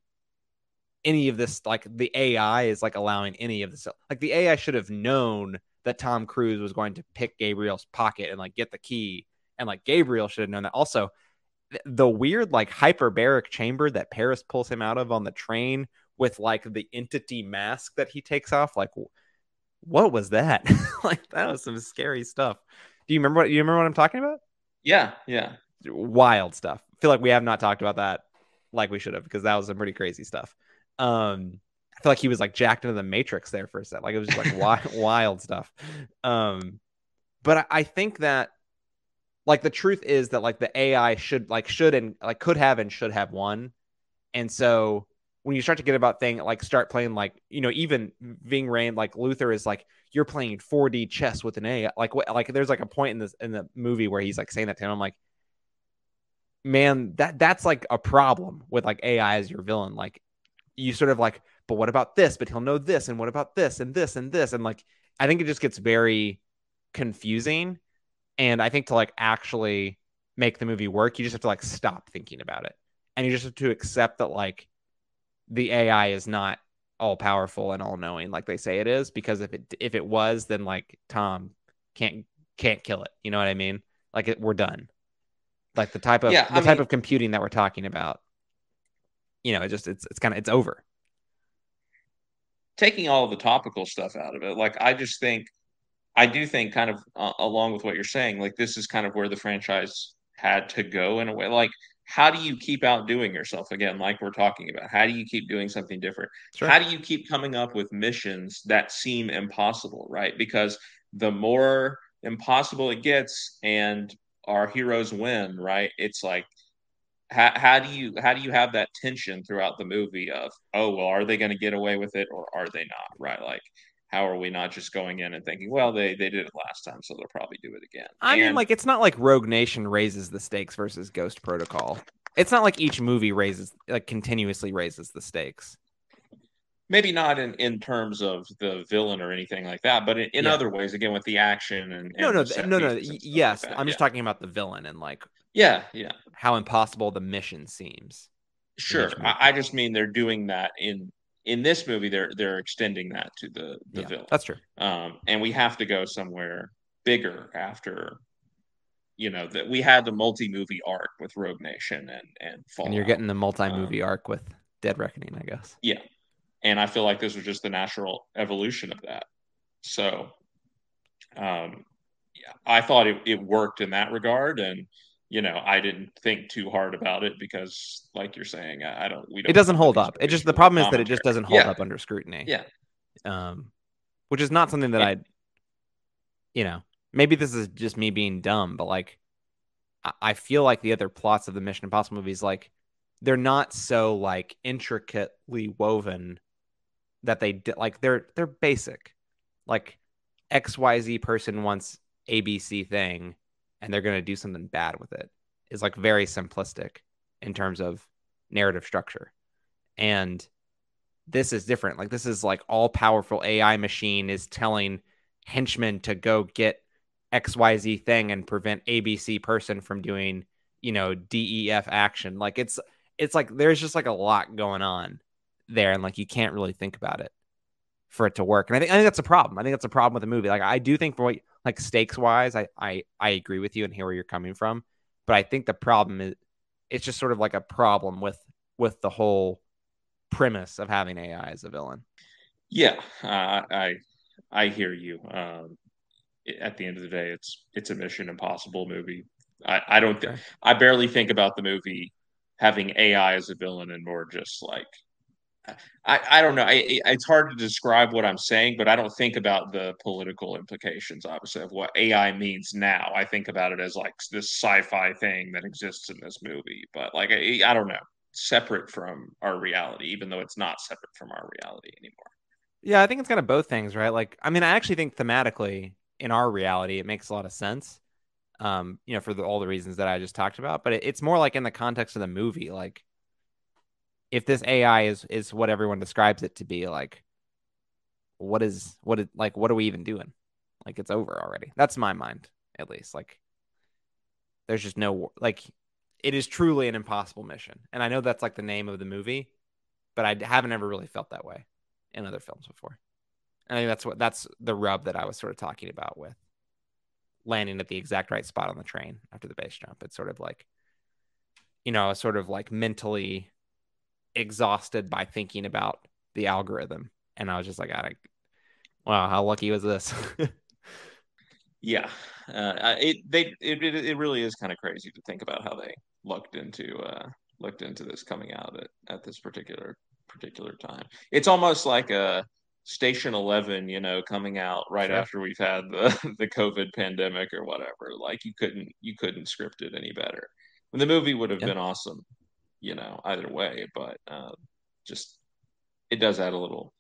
[SPEAKER 2] any of this like the AI is like allowing any of this like the AI should have known that Tom Cruise was going to pick Gabriel's pocket and like get the key and like Gabriel should have known that also the weird like hyperbaric chamber that Paris pulls him out of on the train with like the entity mask that he takes off. Like, what was that? <laughs> like, that was some scary stuff. Do you remember what you remember what I'm talking about?
[SPEAKER 1] Yeah, yeah.
[SPEAKER 2] Wild stuff. I feel like we have not talked about that like we should have because that was some pretty crazy stuff. Um, I feel like he was like jacked into the matrix there for a second. Like it was just like <laughs> wild, wild stuff. Um, but I, I think that like the truth is that like the AI should like should and like could have and should have won. And so when you start to get about thing like start playing like you know even Ving Rhames like Luther is like you're playing 4D chess with an AI like what like there's like a point in this in the movie where he's like saying that to him I'm like man that that's like a problem with like AI as your villain like you sort of like but what about this? But he'll know this and what about this and this and this and like I think it just gets very confusing and I think to like actually make the movie work you just have to like stop thinking about it and you just have to accept that like the AI is not all powerful and all knowing like they say it is because if it if it was then like Tom can't can't kill it. You know what I mean? Like it, we're done. Like the type of
[SPEAKER 1] Yeah,
[SPEAKER 2] the
[SPEAKER 1] I
[SPEAKER 2] type
[SPEAKER 1] mean-
[SPEAKER 2] of computing that we're talking about. You know, it just it's it's kind of it's over.
[SPEAKER 1] taking all the topical stuff out of it, like I just think, I do think, kind of uh, along with what you're saying, like this is kind of where the franchise had to go in a way. Like, how do you keep outdoing yourself again? Like we're talking about, how do you keep doing something different?
[SPEAKER 2] Sure.
[SPEAKER 1] How do you keep coming up with missions that seem impossible, right? Because the more impossible it gets, and our heroes win, right? It's like how, how do you how do you have that tension throughout the movie of oh well are they going to get away with it or are they not right like how are we not just going in and thinking well they they did it last time so they'll probably do it again
[SPEAKER 2] I mean, like it's not like Rogue Nation raises the stakes versus Ghost Protocol. It's not like each movie raises like continuously raises the stakes.
[SPEAKER 1] maybe not in in terms of the villain or anything like that but in, in
[SPEAKER 2] Yeah.
[SPEAKER 1] other ways again with the action and,
[SPEAKER 2] No,
[SPEAKER 1] and
[SPEAKER 2] no, no, no.
[SPEAKER 1] and stuff
[SPEAKER 2] Yes,
[SPEAKER 1] like.
[SPEAKER 2] I'm just
[SPEAKER 1] yeah.
[SPEAKER 2] talking about the villain and like
[SPEAKER 1] yeah yeah
[SPEAKER 2] how impossible the mission seems.
[SPEAKER 1] sure. I, I just mean they're doing that in in this movie they're they're extending that to the the
[SPEAKER 2] yeah,
[SPEAKER 1] villain
[SPEAKER 2] that's true.
[SPEAKER 1] um, and we have to go somewhere bigger after you know that we had the multi-movie arc with rogue nation and and Fallout.
[SPEAKER 2] And you're getting the multi-movie
[SPEAKER 1] Um,
[SPEAKER 2] arc with Dead Reckoning, I guess.
[SPEAKER 1] Yeah, and i feel like this was just the natural evolution of that so um yeah, i thought it, it worked in that regard and you know i didn't think too hard about it because like you're saying i, I don't we don't
[SPEAKER 2] It doesn't hold up. It just the problem is that it just doesn't hold
[SPEAKER 1] Yeah.
[SPEAKER 2] up under scrutiny.
[SPEAKER 1] Yeah.
[SPEAKER 2] Um, which is not something that I, you know, maybe this is just me being dumb, but like, I, I feel like the other plots of the Mission Impossible movies, like, they're not so like intricately woven that they di- like they're they're basic, like X Y Z person wants ABC thing, and they're gonna do something bad with it. Is like very simplistic in terms of narrative structure. And this is different. Like this is like all powerful AI machine is telling henchmen to go get XYZ thing and prevent ABC person from doing, you know, DEF action. Like it's it's like there's just like a lot going on there and like you can't really think about it for it to work. And I think I think that's a problem. I think that's a problem with the movie. Like I do think for what like stakes wise, I I I agree with you and hear where you're coming from. But I think the problem is it's just sort of like a problem with with the whole premise of having AI as a villain.
[SPEAKER 1] Yeah, uh, I I hear you. Um, at the end of the day, it's it's a Mission Impossible movie. I I don't th-. I barely think about the movie having AI as a villain and more just like I I don't know. I, it's hard to describe what I'm saying, but I don't think about the political implications, obviously, of what AI means now. I think about it as like this sci-fi thing that exists in this movie, but like I, I don't know, separate from our reality, even though it's not separate from our reality anymore.
[SPEAKER 2] Yeah, I think it's kind of both things, right? Like, I mean, I actually think thematically in our reality, it makes a lot of sense. Um, you know, for the, all the reasons that I just talked about, but it, it's more like in the context of the movie, like if this AI is is what everyone describes it to be, like what is what it like what are we even doing? Like it's over already. That's my mind, at least. Like there's just no like it is truly an impossible mission. And I know that's like the name of the movie, but I haven't ever really felt that way in other films before. And I think that's what that's the rub that I was sort of talking about with landing at the exact right spot on the train after the base jump. It's sort of like, you know, a sort of like mentally exhausted by thinking about the algorithm, and I was just like, I, wow, how lucky was this? <laughs>
[SPEAKER 1] yeah, uh, it they it, it, it really is kind of crazy to think about how they looked into uh, looked into this coming out at, at this particular particular time. It's almost like a Station Eleven, you know, coming out right sure. after we've had the <laughs> the COVID pandemic or whatever. Like you couldn't you couldn't script it any better. And the movie would have been awesome, you know, either way. But uh, just it does add a little.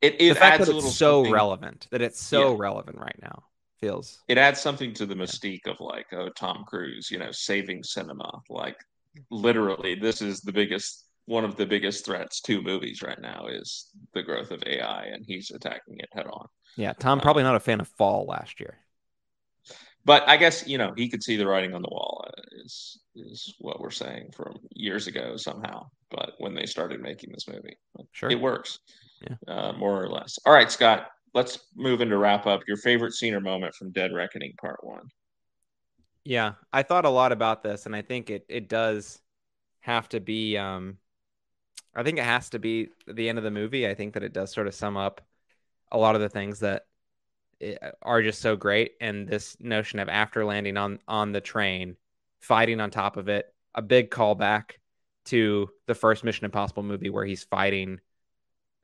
[SPEAKER 1] It, it
[SPEAKER 2] the fact
[SPEAKER 1] adds
[SPEAKER 2] that it's so something. relevant that it's so yeah. relevant right now feels.
[SPEAKER 1] It adds something to the mystique of like, oh, Tom Cruise, you know, saving cinema. Like literally, this is the biggest one of the biggest threats to movies right now is the growth of AI, and he's attacking it head on.
[SPEAKER 2] Yeah, Tom probably um, not a fan of Fall last year,
[SPEAKER 1] but I guess you know he could see the writing on the wall. Uh, is is what we're saying from years ago somehow. But when they started making this movie,
[SPEAKER 2] sure,
[SPEAKER 1] it works, yeah, uh, more or less. All right, Scott, let's move into wrap up. Your favorite scene or moment from Dead Reckoning Part One.
[SPEAKER 2] Yeah, I thought a lot about this, and I think it it does have to be um I think it has to be the end of the movie. I think that it does sort of sum up a lot of the things that are just so great and this notion of after landing on on the train fighting on top of it a big callback to the first mission impossible movie where he's fighting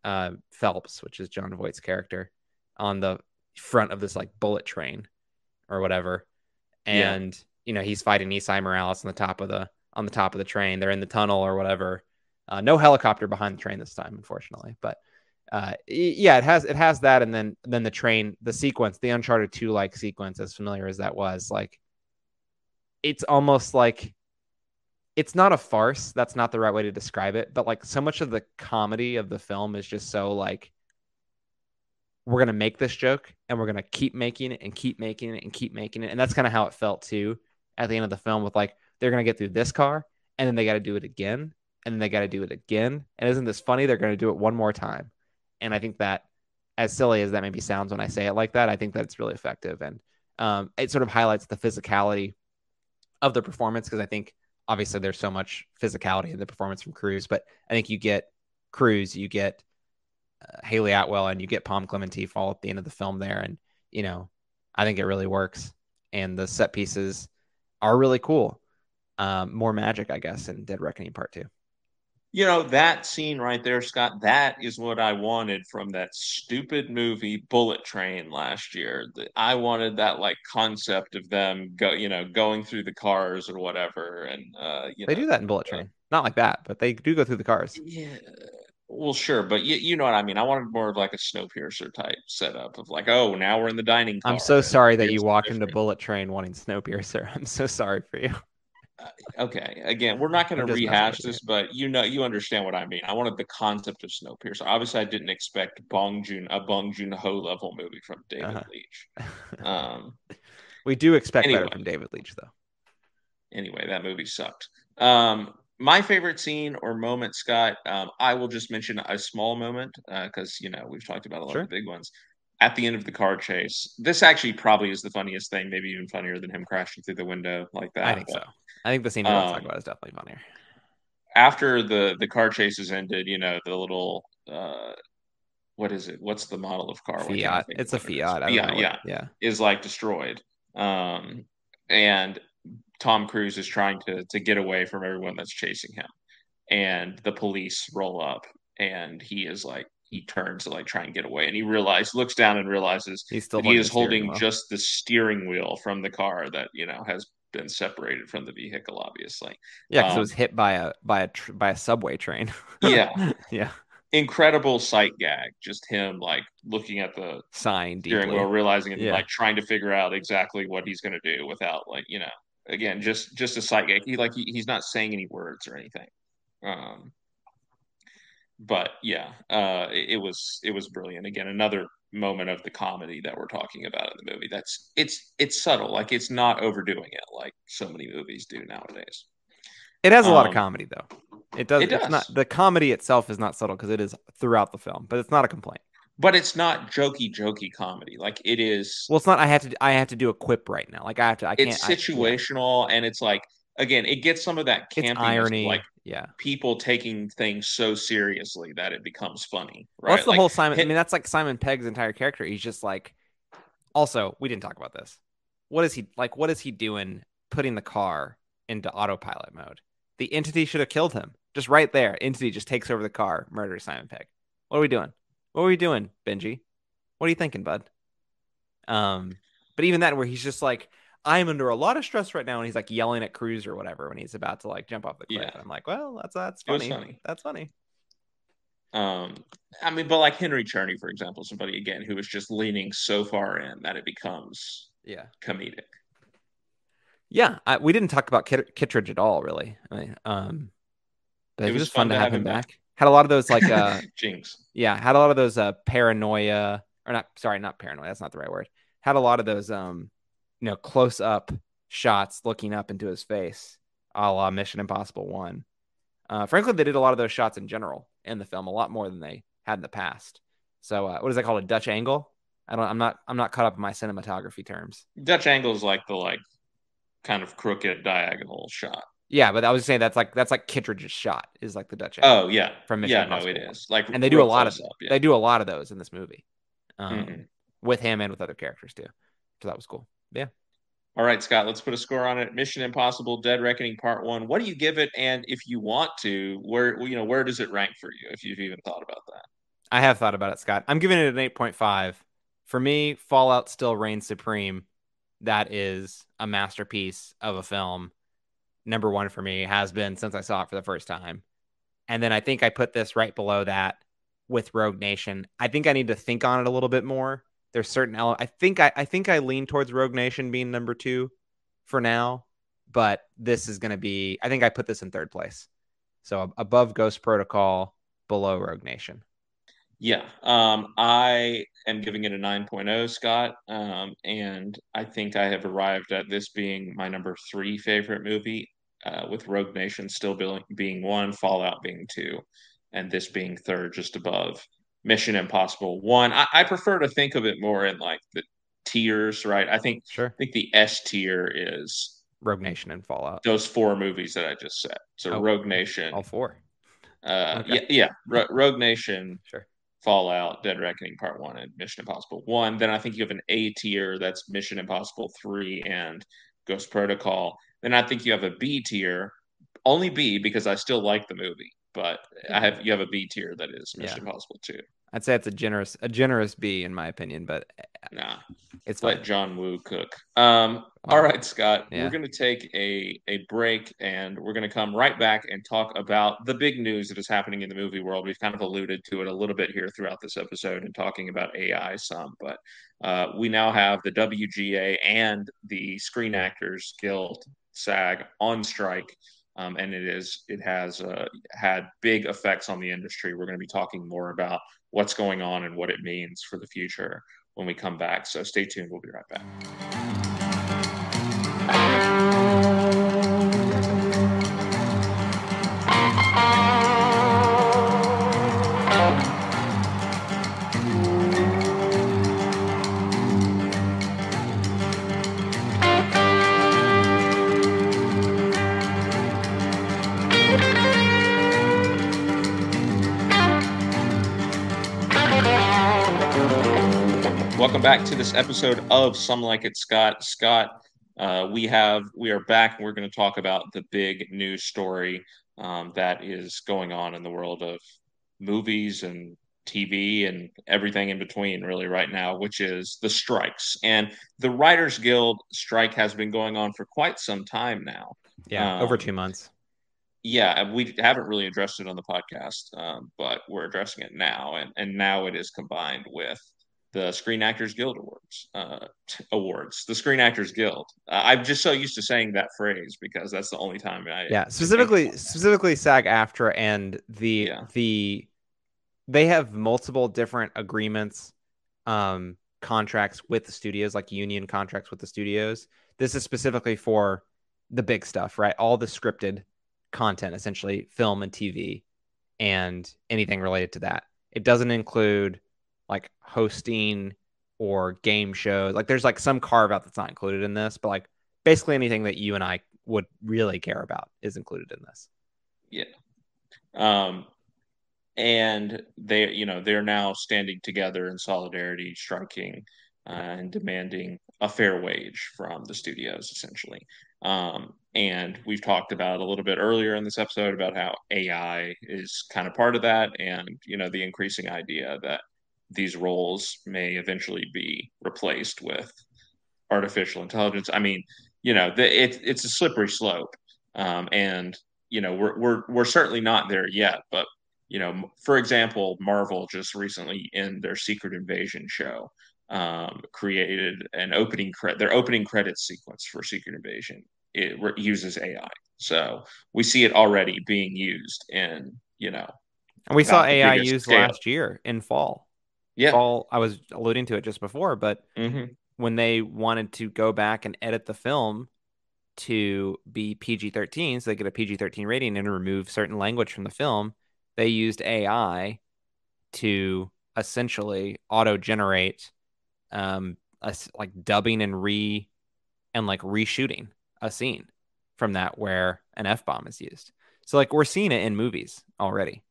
[SPEAKER 2] uh, phelps which is Jon Voight's character on the front of this like bullet train or whatever and yeah. you know he's fighting esai morales on the top of the on the top of the train they're in the tunnel or whatever uh, no helicopter behind the train this time, unfortunately. But uh, yeah, it has it has that, and then then the train, the sequence, the Uncharted Two like sequence, as familiar as that was, like it's almost like it's not a farce. That's not the right way to describe it. But like so much of the comedy of the film is just so like we're gonna make this joke and we're gonna keep making it and keep making it and keep making it, and that's kind of how it felt too at the end of the film. With like they're gonna get through this car and then they got to do it again and then they got to do it again. And isn't this funny? They're to do it one more time. And I think that, as silly as that maybe sounds when I say it like that, I think that it's really effective. And um, it sort of highlights the physicality of the performance because I think obviously there's so much physicality in the performance from Cruise, but I think you get Cruise, you get uh, Hayley Atwell, and you get Pom Klementieff fall at the end of the film there. And, you know, I think it really works. And the set pieces are really cool. Um, more magic, I guess, in Dead Reckoning Part Two
[SPEAKER 1] you know that scene right there scott that is what i wanted from that stupid movie bullet train last year. I wanted that like concept of them go you know going through the cars or whatever and uh
[SPEAKER 2] they
[SPEAKER 1] know,
[SPEAKER 2] do that in bullet train. Not like that but they do go through the cars.
[SPEAKER 1] Yeah. Well sure but you, you know what i mean. I wanted more of like a snowpiercer type setup of like oh now we're in the dining
[SPEAKER 2] i'm so sorry that you walked into bullet train wanting snowpiercer. <laughs> I'm so sorry for you.
[SPEAKER 1] uh, okay again we're not going to rehash this but you know you understand what i mean i wanted the concept of snowpiercer obviously i didn't expect bong joon a bong joon ho level movie from david uh-huh. leitch <laughs> um
[SPEAKER 2] we do expect anyway, better from david leitch though
[SPEAKER 1] anyway that movie sucked um my favorite scene or moment scott um, i will just mention a small moment because uh, you know we've talked about a lot sure. of the big ones at the end of the car chase. This actually probably is the funniest thing, maybe even funnier than him crashing through the window like that.
[SPEAKER 2] I think but, so. I think the scene we're um, talking about is definitely funnier.
[SPEAKER 1] After the the car chase is ended, you know, the little uh what is it? What's the model of car?
[SPEAKER 2] Fiat. It's a Fiat. It
[SPEAKER 1] yeah, yeah, yeah. Is like destroyed. Um and Tom Cruise is trying to to get away from everyone that's chasing him. And the police roll up and he is like he turns to like try and get away and he realizes looks down and realizes He's still he is holding just the steering wheel from the car that you know has been separated from the vehicle obviously.
[SPEAKER 2] Yeah because um, it was hit by a by a tr- by a subway train. <laughs>
[SPEAKER 1] Yeah.
[SPEAKER 2] Yeah.
[SPEAKER 1] Incredible sight gag just him like looking at the
[SPEAKER 2] sign
[SPEAKER 1] steering wheel realizing it, yeah. like trying to figure out exactly what he's going to do without like you know again just just a sight gag. He like he, he's not saying any words or anything. Um but yeah, uh, it, it, was it was brilliant. Again, another moment of the comedy that we're talking about in the movie. That's it's it's subtle, like it's not overdoing it like so many movies do nowadays.
[SPEAKER 2] It has a um, lot of um, comedy though. It does. It does. not the comedy itself is not subtle because it is throughout the film, but it's not a complaint.
[SPEAKER 1] But it's not jokey, jokey comedy. Like it is.
[SPEAKER 2] Well, it's not. I have to. I have to do a quip right now. Like I have to. I can't.
[SPEAKER 1] It's situational, I, yeah. and it's like again, it gets some of that campiness,
[SPEAKER 2] irony.
[SPEAKER 1] like
[SPEAKER 2] yeah.
[SPEAKER 1] people taking things so seriously that it becomes funny.
[SPEAKER 2] Well, that's the
[SPEAKER 1] Like,
[SPEAKER 2] whole Simon. I mean, that's like Simon Pegg's entire character. He's just like. Also, we didn't talk about this. What is he like? What is he doing? Putting the car into autopilot mode. The entity should have killed him. Just right there, entity just takes over the car, murders Simon Pegg. What are we doing? What are we doing, Benji? What are you thinking, bud? Um, but even that, where he's just like, I'm under a lot of stress right now, and he's like yelling at Cruise or whatever when he's about to like jump off the cliff.
[SPEAKER 1] Yeah.
[SPEAKER 2] And I'm like, well, that's that's funny.
[SPEAKER 1] funny.
[SPEAKER 2] That's funny.
[SPEAKER 1] Um, I mean, but like Henry Czerny, for example, somebody again who is just leaning so far in that it becomes
[SPEAKER 2] Yeah.
[SPEAKER 1] comedic.
[SPEAKER 2] Yeah, I, we didn't talk about Kit- Kittredge at all, really. I mean, um, but it, was, fun, to have him back. Had a lot of those like, uh, <laughs>
[SPEAKER 1] Jinx.
[SPEAKER 2] yeah, had a lot of those uh, paranoia, or not. Sorry, not paranoia. That's not the right word. Had a lot of those, um, you know, close up shots looking up into his face, a la Mission Impossible One. Uh, frankly, they did a lot of those shots in general in the film, a lot more than they had in the past. So, uh, what is that called? A Dutch angle? I don't. I'm not. I'm not caught up in my cinematography terms.
[SPEAKER 1] Dutch angle is like the like kind of crooked diagonal shot.
[SPEAKER 2] Yeah, but I was saying that's like that's like Kittredge's shot is like the Dutch angle.
[SPEAKER 1] Oh yeah,
[SPEAKER 2] From Mission
[SPEAKER 1] yeah, no,
[SPEAKER 2] Impossible
[SPEAKER 1] it
[SPEAKER 2] one.
[SPEAKER 1] is like,
[SPEAKER 2] and they do a lot of
[SPEAKER 1] up, yeah.
[SPEAKER 2] they do a lot of those in this movie, um,
[SPEAKER 1] Mhm.
[SPEAKER 2] with him and with other characters too. So that was cool. Yeah,
[SPEAKER 1] All right, Scott, let's put a score on it. Mission Impossible: Dead Reckoning Part One. What do you give it? And if you want to, where you know where does it rank for you? If you've even thought about that.
[SPEAKER 2] I have thought about it, Scott. I'm giving it an eight point five. For me, Fallout still reigns supreme. That is a masterpiece of a film. Number one for me has been since I saw it for the first time. And then I think I put this right below that with Rogue Nation. I think I need to think on it a little bit more. There's certain I think I, I think I lean towards Rogue Nation being number two for now, but this is going to be. I think I put this in third place, so above Ghost Protocol, below Rogue Nation.
[SPEAKER 1] Yeah, um, I am giving it a 9.0, Scott, um, and I think I have arrived at this being my number three favorite movie, uh, with Rogue Nation still being, being one, Fallout being two, and this being third, just above Mission Impossible one. I, I prefer to think of it more in like the tiers, right? I think
[SPEAKER 2] Sure.
[SPEAKER 1] I think the S tier is
[SPEAKER 2] Rogue Nation and Fallout.
[SPEAKER 1] those four movies that I just said. So
[SPEAKER 2] Oh,
[SPEAKER 1] Rogue Nation,
[SPEAKER 2] All four.
[SPEAKER 1] uh,
[SPEAKER 2] okay.
[SPEAKER 1] yeah, yeah, Ro- Rogue Nation,
[SPEAKER 2] Sure.
[SPEAKER 1] Fallout, Dead Reckoning Part One, and Mission Impossible One. Then I think you have an A tier that's Mission Impossible Three and Ghost Protocol. Then I think you have a B tier, only B because I still like the movie, but I have you have a B tier that is Mission Impossible too.
[SPEAKER 2] I'd say it's a generous a generous B in my opinion, but
[SPEAKER 1] Nah,
[SPEAKER 2] it's
[SPEAKER 1] let
[SPEAKER 2] fine.
[SPEAKER 1] John Woo cook. Um, all
[SPEAKER 2] Wow.
[SPEAKER 1] right, Scott,
[SPEAKER 2] Yeah.
[SPEAKER 1] we're going to take a a break and we're going to come right back and talk about the big news that is happening in the movie world. We've kind of alluded to it a little bit here throughout this episode and talking about AI some, but uh, we now have the WGA and the Screen Actors Guild SAG on strike. Um, and it is it has uh, had big effects on the industry. We're going to be talking more about what's going on and what it means for the future when we come back. So stay tuned. We'll be right back. Welcome back to this episode of Some Like It Scott. Scott, uh, we have we are back and we're going to talk about the big news story um, that is going on in the world of movies and TV and everything in between, really, right now, which is the strikes. And the Writers Guild strike has been going on for quite some time now.
[SPEAKER 2] Yeah, over
[SPEAKER 1] um,
[SPEAKER 2] two months.
[SPEAKER 1] Yeah, we haven't really addressed it on the podcast, um, but we're addressing it now, and and now it is combined with the Screen Actors Guild Awards. Uh, <laughs> awards, the Screen Actors Guild. Uh, I'm just so used to saying that phrase because that's the only time I
[SPEAKER 2] Yeah, specifically specifically SAG AFTRA and the
[SPEAKER 1] Yeah.
[SPEAKER 2] the they have multiple different agreements, um, contracts with the studios, like union contracts with the studios. This is specifically for the big stuff, right? All the scripted content, essentially film and TV, and anything related to that. It doesn't include like hosting or game shows. Like there's like some carve out that's not included in this, but like basically anything that you and I would really care about is included in this.
[SPEAKER 1] Yeah. Um, and they, you know, they're now standing together in solidarity, striking uh, and demanding a fair wage from the studios, essentially. Um, and we've talked about a little bit earlier in this episode about how AI is kind of part of that, and you know, the increasing idea that these roles may eventually be replaced with artificial intelligence. I mean, you know, the, it, it's a slippery slope, um, and you know, we're we're we're certainly not there yet. But you know, for example, Marvel just recently in their Secret Invasion show um, created an opening credit. Their opening credits sequence for Secret Invasion it re- uses AI, so we see it already being used in you know.
[SPEAKER 2] And we saw AI used scale. last year in fall.
[SPEAKER 1] Yeah,
[SPEAKER 2] fall. I was alluding to it just before, but
[SPEAKER 1] mm-hmm.
[SPEAKER 2] when they wanted to go back and edit the film to be PG 13, so they get a PG 13 rating and remove certain language from the film, they used AI to essentially auto generate um, a, like dubbing and re and like reshooting a scene from that where an F bomb is used. So like we're seeing it in movies already.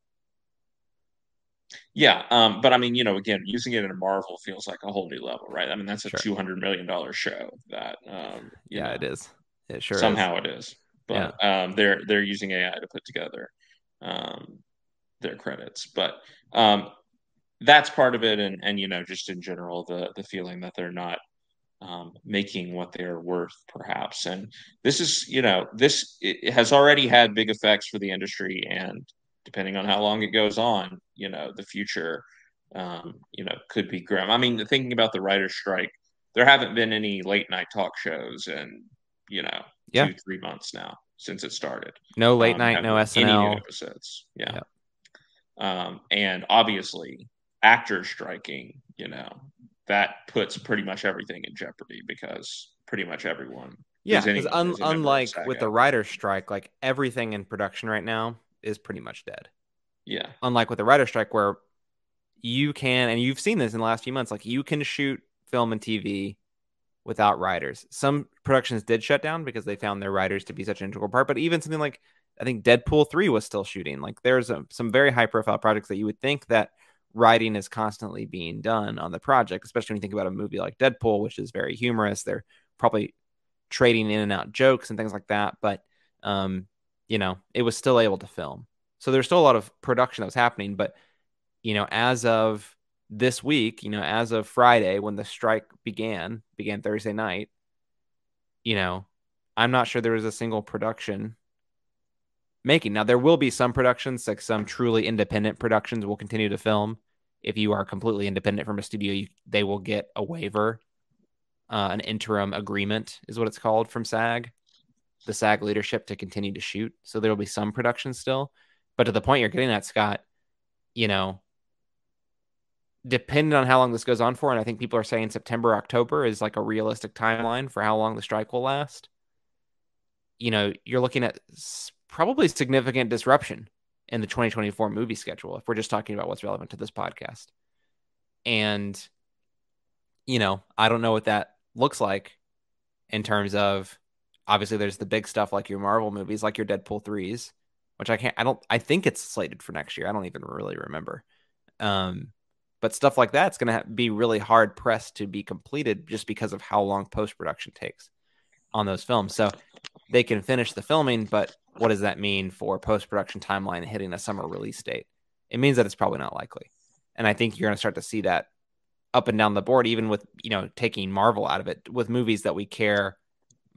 [SPEAKER 1] Yeah, um, but I mean, you know, again, using it in a Marvel feels like a whole new level, right? I mean, that's a
[SPEAKER 2] Sure.
[SPEAKER 1] two hundred million dollar show that, um,
[SPEAKER 2] Yeah,
[SPEAKER 1] know,
[SPEAKER 2] it is. It sure is.
[SPEAKER 1] somehow it is. But um, they're they're using AI to put together um, their credits. But um, that's part of it, and and you know, just in general, the the feeling that they're not um, making what they're worth, perhaps. And this is, you know, this it has already had big effects for the industry, and depending on how long it goes on, you know, the future, um, you know, could be grim. I mean, thinking about the writer's strike, there haven't been any late night talk shows in, you know,
[SPEAKER 2] Yeah.
[SPEAKER 1] two three months now since it started.
[SPEAKER 2] No late
[SPEAKER 1] Um,
[SPEAKER 2] night, no
[SPEAKER 1] haven't any new
[SPEAKER 2] SNL.
[SPEAKER 1] episodes. Yeah.
[SPEAKER 2] Yep.
[SPEAKER 1] Um, and obviously, actors striking, you know, that puts pretty much everything in jeopardy because pretty much everyone.
[SPEAKER 2] Yeah, because un-
[SPEAKER 1] who's a member of
[SPEAKER 2] unlike with the writer's strike, like everything in production right now is pretty much dead.
[SPEAKER 1] Yeah.
[SPEAKER 2] Unlike with the writer's strike, where you can, and you've seen this in the last few months, like you can shoot film and TV without writers. Some productions did shut down because they found their writers to be such an integral part. But even something like I think Deadpool three was still shooting. Like there's a, some very high profile projects that you would think that writing is constantly being done on the project, especially when you think about a movie like Deadpool, which is very humorous. They're probably trading in and out jokes and things like that. But um, you know, it was still able to film. So there's still a lot of production that was happening. But you know, as of this week, you know, as of Friday when the strike began, began Thursday night, you know, I'm not sure there was a single production making. Now there will be some productions, like some truly independent productions will continue to film. If you are completely independent from a studio, you, they will get a waiver, uh, an interim agreement is what it's called from SAG, the SAG leadership to continue to shoot. So there will be some production still. But to the point you're getting at, Scott, you know, depending on how long this goes on for, and I think people are saying September, October is like a realistic timeline for how long the strike will last. You know, you're looking at probably significant disruption in the 2024 movie schedule if we're just talking about what's relevant to this podcast. And, you know, I don't know what that looks like in terms of obviously there's the big stuff like your Marvel movies, like your Deadpool 3s, which I can't, I don't, I think it's slated for next year. I don't even really remember. Um, but stuff like that's going to be really hard pressed to be completed just because of how long post production takes on those films. So they can finish the filming, but what does that mean for post production timeline hitting a summer release date? It means that it's probably not likely. And I think you're going to start to see that up and down the board, even with, you know, taking Marvel out of it with movies that we care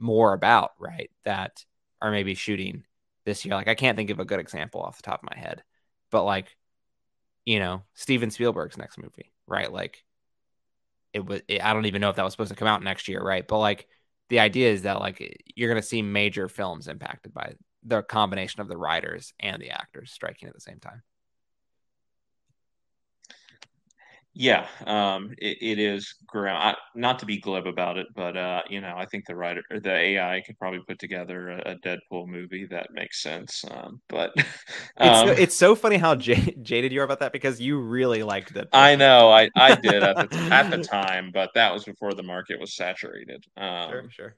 [SPEAKER 2] more about, right? That are maybe shooting this year. Like I can't think of a good example off the top of my head, but like, you know, Steven Spielberg's next movie, right? Like it was, it, I don't even know if that was supposed to come out next year, right? But like the idea is that like you're going to see major films impacted by the combination of the writers and the actors striking at the same time.
[SPEAKER 1] Yeah, um, it, it is grim. I, not to be glib about it, but uh, you know, I think the writer, or the AI, could probably put together a, a Deadpool movie that makes sense. Um, but <laughs>
[SPEAKER 2] It's
[SPEAKER 1] um,
[SPEAKER 2] so, it's so funny how j- jaded you are about that because you really liked it.
[SPEAKER 1] I know I, I did at the <laughs> at the time, but that was before the market was saturated. Um,
[SPEAKER 2] Sure, sure.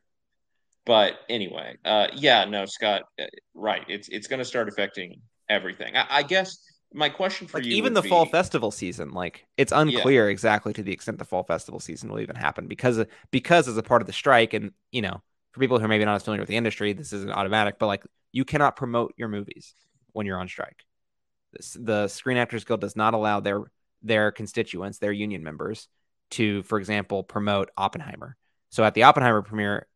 [SPEAKER 1] but anyway, uh, yeah, no, Scott, uh, right. It's it's going to start affecting everything. I, I, guess my question for
[SPEAKER 2] like
[SPEAKER 1] you,
[SPEAKER 2] even the
[SPEAKER 1] be,
[SPEAKER 2] fall festival season, like it's unclear yeah. exactly to the extent the fall festival season will even happen because because as a part of the strike, and you know, for people who are maybe not as familiar with the industry, this isn't automatic, but like you cannot promote your movies when you're on strike. This, the Screen Actors Guild does not allow their their constituents, their union members, to, for example, promote Oppenheimer. So at the Oppenheimer premiere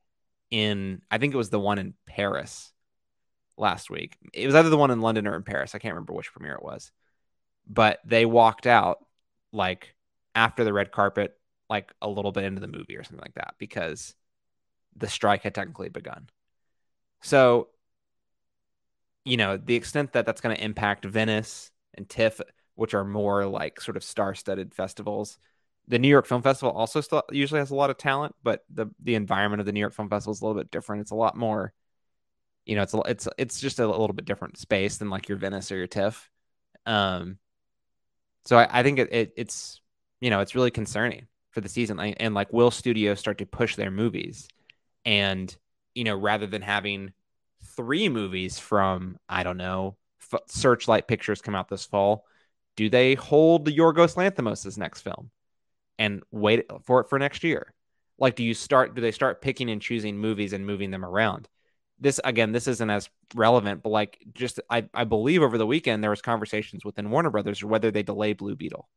[SPEAKER 2] in, I think it was the one in Paris last week. It was either the one in London or in Paris. I can't remember which premiere it was. But they walked out like after the red carpet, like a little bit into the movie or something like that, because the strike had technically begun. So, you know, the extent that that's going to impact Venice and TIFF, which are more like sort of star studded festivals, the New York Film Festival also still usually has a lot of talent, but the the environment of the New York Film Festival is a little bit different. It's a lot more, you know, it's a, it's it's just a little bit different space than like your Venice or your TIFF. Um, so I, I think it, it, it's you know it's really concerning for the season, and, and like will studios start to push their movies, and you know rather than having three movies from I don't know F- Searchlight Pictures come out this fall, do they hold the Yorgos Lanthimos' next film? and wait for it for next year? Like, do you start, do they start picking and choosing movies and moving them around? This, again, this isn't as relevant, but like, just, I, I believe over the weekend there was conversations within Warner Brothers whether they delay Blue Beetle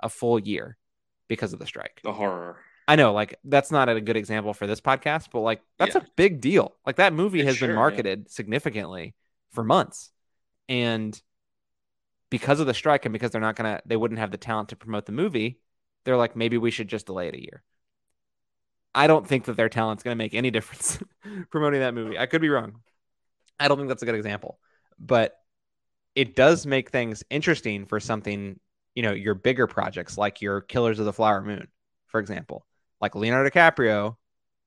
[SPEAKER 2] a full year because of the strike.
[SPEAKER 1] The horror.
[SPEAKER 2] I know, like that's not a good example for this podcast, but like that's yeah. a big deal. Like that movie has sure, been marketed yeah. significantly for months, and because of the strike and because they're not gonna, they wouldn't have the talent to promote the movie they're like, maybe we should just delay it a year. I don't think that their talent's going to make any difference <laughs> promoting that movie. I could be wrong. I don't think that's a good example, but it does make things interesting for something, you know, your bigger projects like your Killers of the Flower Moon, for example, like Leonardo DiCaprio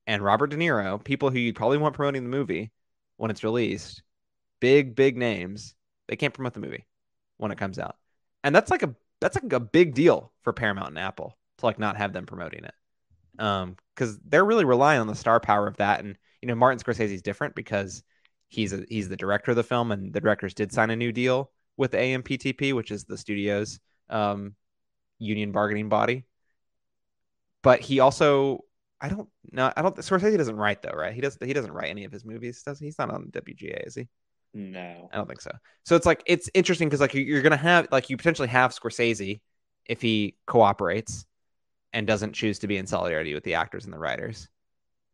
[SPEAKER 2] and Robert De Niro, people who you probably want promoting the movie when it's released, big, big names, they can't promote the movie when it comes out. And that's like a that's like a big deal for Paramount and Apple to like not have them promoting it. Um, because they're really relying on the star power of that. And you know, Martin Scorsese is different because he's a, he's the director of the film, and the directors did sign a new deal with AMPTP, which is the studio's um, union bargaining body. But he also, I don't know, I don't. Scorsese doesn't write though, right? He does. He doesn't write any of his movies, does he? He's not on WGA, is he?
[SPEAKER 1] No,
[SPEAKER 2] I don't think so. So it's like it's interesting because like you're gonna have like you potentially have Scorsese if he cooperates and doesn't choose to be in solidarity with the actors and the writers.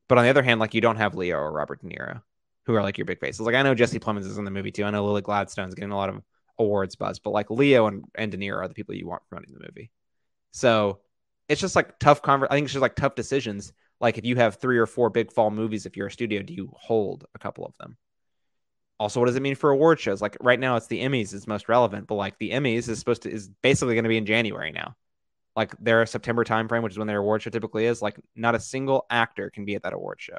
[SPEAKER 2] But on the other hand, like you don't have Leo or Robert De Niro, who are like your big faces. Like I know Jesse Plemons is in the movie too. I know Lily Gladstone's getting a lot of awards buzz, but like Leo and, and De Niro are the people you want promoting the movie. So it's just like tough conver- I think it's just like tough decisions. Like if you have three or four big fall movies, if you're a studio, do you hold a couple of them? also what does it mean for award shows like right now it's the emmys is most relevant but like the emmys is supposed to is basically going to be in january now like their september timeframe which is when their award show typically is like not a single actor can be at that award show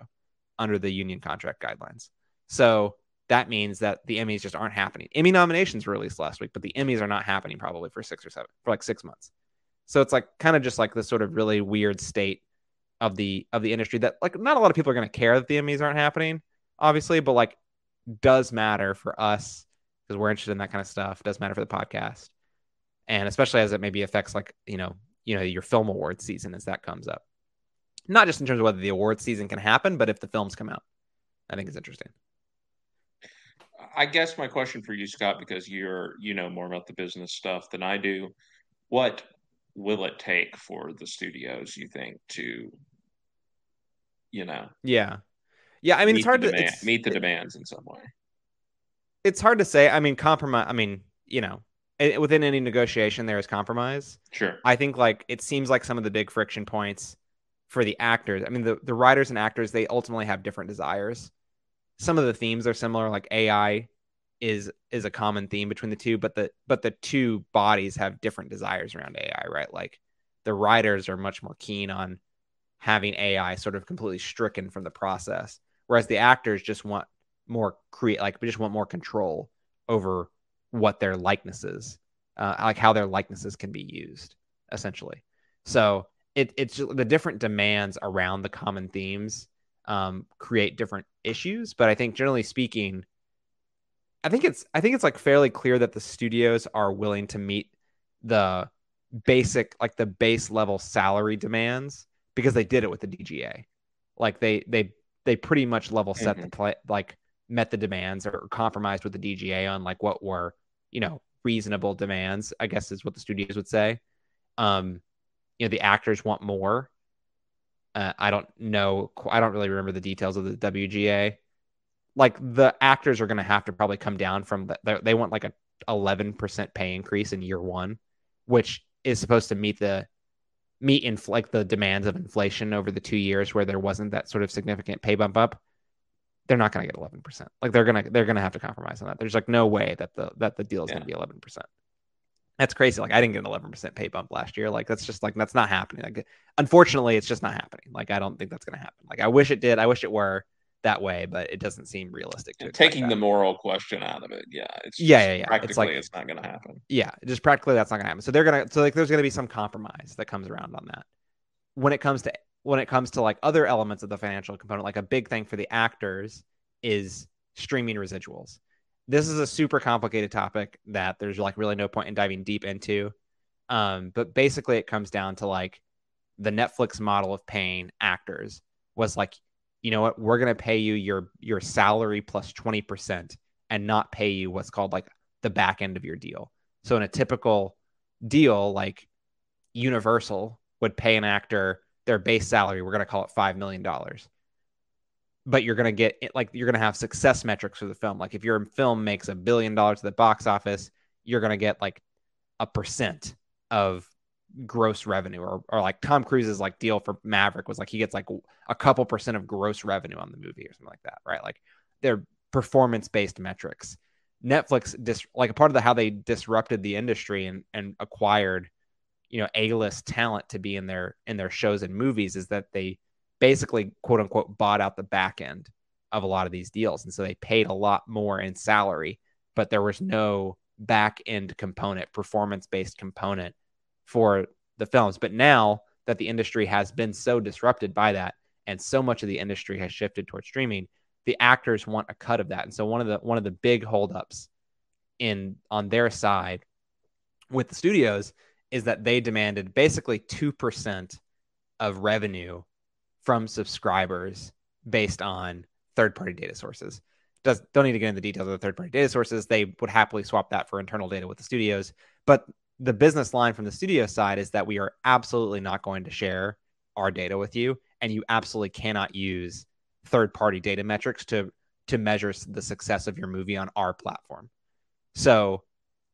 [SPEAKER 2] under the union contract guidelines. So that means that the emmys just aren't happening. Emmy nominations were released last week but the emmys are not happening probably for six or seven for like six months. So it's like kind of just like this sort of really weird state of the of the industry that like not a lot of people are going to care that the emmys aren't happening obviously but like does matter for us because we're interested in that kind of stuff. Does matter for the podcast, and especially as it maybe affects like you know you know your film award season as that comes up. Not just in terms of whether the award season can happen, but if the films come out, I think it's interesting.
[SPEAKER 1] I guess my question for you, Scott, because you're you know more about the business stuff than I do, what will it take for the studios you think to you know
[SPEAKER 2] yeah yeah, I mean, it's hard to
[SPEAKER 1] it's, meet the demands in some way.
[SPEAKER 2] It's hard to say. I mean, compromise. I mean, you know, within any negotiation, there is compromise.
[SPEAKER 1] Sure.
[SPEAKER 2] I think like it seems like some of the big friction points for the actors. I mean, the the writers and actors they ultimately have different desires. Some of the themes are similar, like AI is is a common theme between the two, but the but the two bodies have different desires around AI, right? Like the writers are much more keen on having AI sort of completely stricken from the process whereas the actors just want more create like just want more control over what their likenesses uh, like how their likenesses can be used essentially so it, it's just, the different demands around the common themes um, create different issues. But I think generally speaking, I think it's I think it's like fairly clear that the studios are willing to meet the basic like the base level salary demands because they did it with the DGA. Like they they they pretty much level set mm-hmm. the play like met the demands or compromised with the DGA on like what were, you know, reasonable demands, I guess is what the studios would say. Um, you know, the actors want more. Uh, I don't know. I don't really remember the details of the WGA. Like the actors are going to have to probably come down from the, they want like a 11% pay increase in year one, which is supposed to meet the meet in like the demands of inflation over the two years where there wasn't that sort of significant pay bump up they're not going to get 11% like they're going to they're going to have to compromise on that there's like no way that the that the deal is yeah. going to be 11% that's crazy like i didn't get an 11% pay bump last year like that's just like that's not happening like unfortunately it's just not happening like i don't think that's going to happen like i wish it did i wish it were that way, but it doesn't seem realistic. To
[SPEAKER 1] taking the moral question out of it, yeah,
[SPEAKER 2] it's yeah, yeah, yeah.
[SPEAKER 1] Practically,
[SPEAKER 2] it's like
[SPEAKER 1] it's not going to happen.
[SPEAKER 2] Yeah, just practically that's not going to happen. So they're gonna, so like, there's going to be some compromise that comes around on that. When it comes to when it comes to like other elements of the financial component, like a big thing for the actors is streaming residuals. This is a super complicated topic that there's like really no point in diving deep into. Um, but basically, it comes down to like the Netflix model of paying actors was like you know what, we're to pay you your your salary plus 20% and not pay you what's called like the back end of your deal. So in a typical deal like Universal would pay an actor their base salary, we're going to call it 5 million dollars. But you're going to get like you're going to have success metrics for the film. Like if your film makes a billion dollars at the box office, you're going to get like a percent of gross revenue or, or like Tom Cruise's like deal for Maverick was like he gets like a couple percent of gross revenue on the movie or something like that, right? Like they're performance based metrics. Netflix dis like a part of the how they disrupted the industry and and acquired you know A-list talent to be in their in their shows and movies is that they basically quote unquote bought out the back end of a lot of these deals and so they paid a lot more in salary but there was no back end component performance based component for the films. But now that the industry has been so disrupted by that, and so much of the industry has shifted towards streaming, the actors want a cut of that. And so one of the one of the big holdups in on their side with the studios is that they demanded basically two percent of revenue from subscribers based on third party data sources. Does don't need to get into the details of the third party data sources. They would happily swap that for internal data with the studios, but the business line from the studio side is that we are absolutely not going to share our data with you and you absolutely cannot use third party data metrics to to measure the success of your movie on our platform so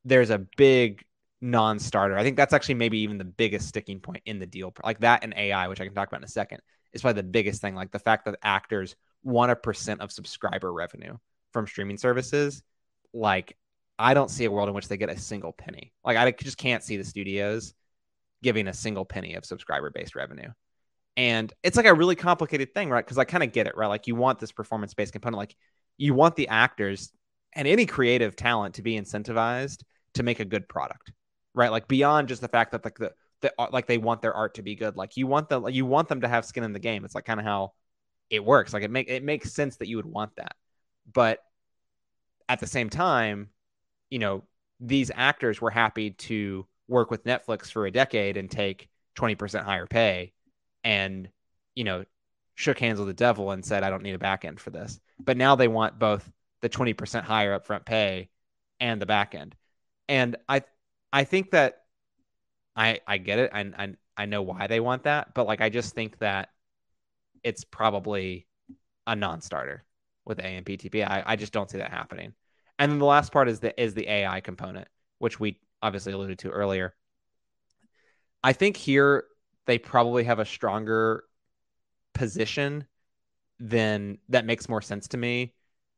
[SPEAKER 2] there's a big non-starter i think that's actually maybe even the biggest sticking point in the deal like that and ai which i can talk about in a second is probably the biggest thing like the fact that actors want a percent of subscriber revenue from streaming services like I don't see a world in which they get a single penny. Like I just can't see the studios giving a single penny of subscriber based revenue. And it's like a really complicated thing, right? Because I kind of get it, right? Like you want this performance based component, like you want the actors and any creative talent to be incentivized to make a good product, right? Like beyond just the fact that like the, the uh, like they want their art to be good, like you want like you want them to have skin in the game. It's like kind of how it works. Like it make it makes sense that you would want that, but at the same time, you know, these actors were happy to work with Netflix for a decade and take 20% higher pay and, you know, shook hands with the devil and said, I don't need a back end for this. But now they want both the 20% higher upfront pay and the back end. And I, I think that I, I get it. And I, I know why they want that, but like, I just think that it's probably a non-starter with AMPTP. I, I just don't see that happening. And then the last part is the is the AI component, which we obviously alluded to earlier. I think here they probably have a stronger position than that makes more sense to me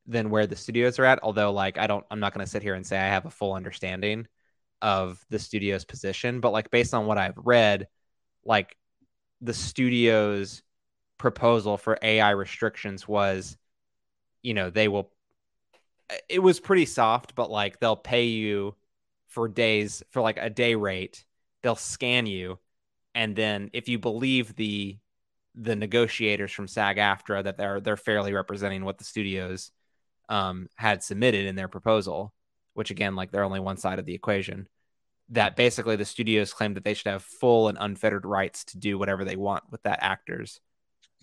[SPEAKER 2] than where the studios are at. Although, like, I don't, I'm not going to sit here and say I have a full understanding of the studio's position, but like based on what I've read, like the studio's proposal for AI restrictions was, you know, they will it was pretty soft, but like they'll pay you for days for like a day rate. They'll scan you, and then if you believe the the negotiators from SAG-AFTRA that they're they're fairly representing what the studios um, had submitted in their proposal, which again, like they're only one side of the equation. That basically the studios claim that they should have full and unfettered rights to do whatever they want with that actor's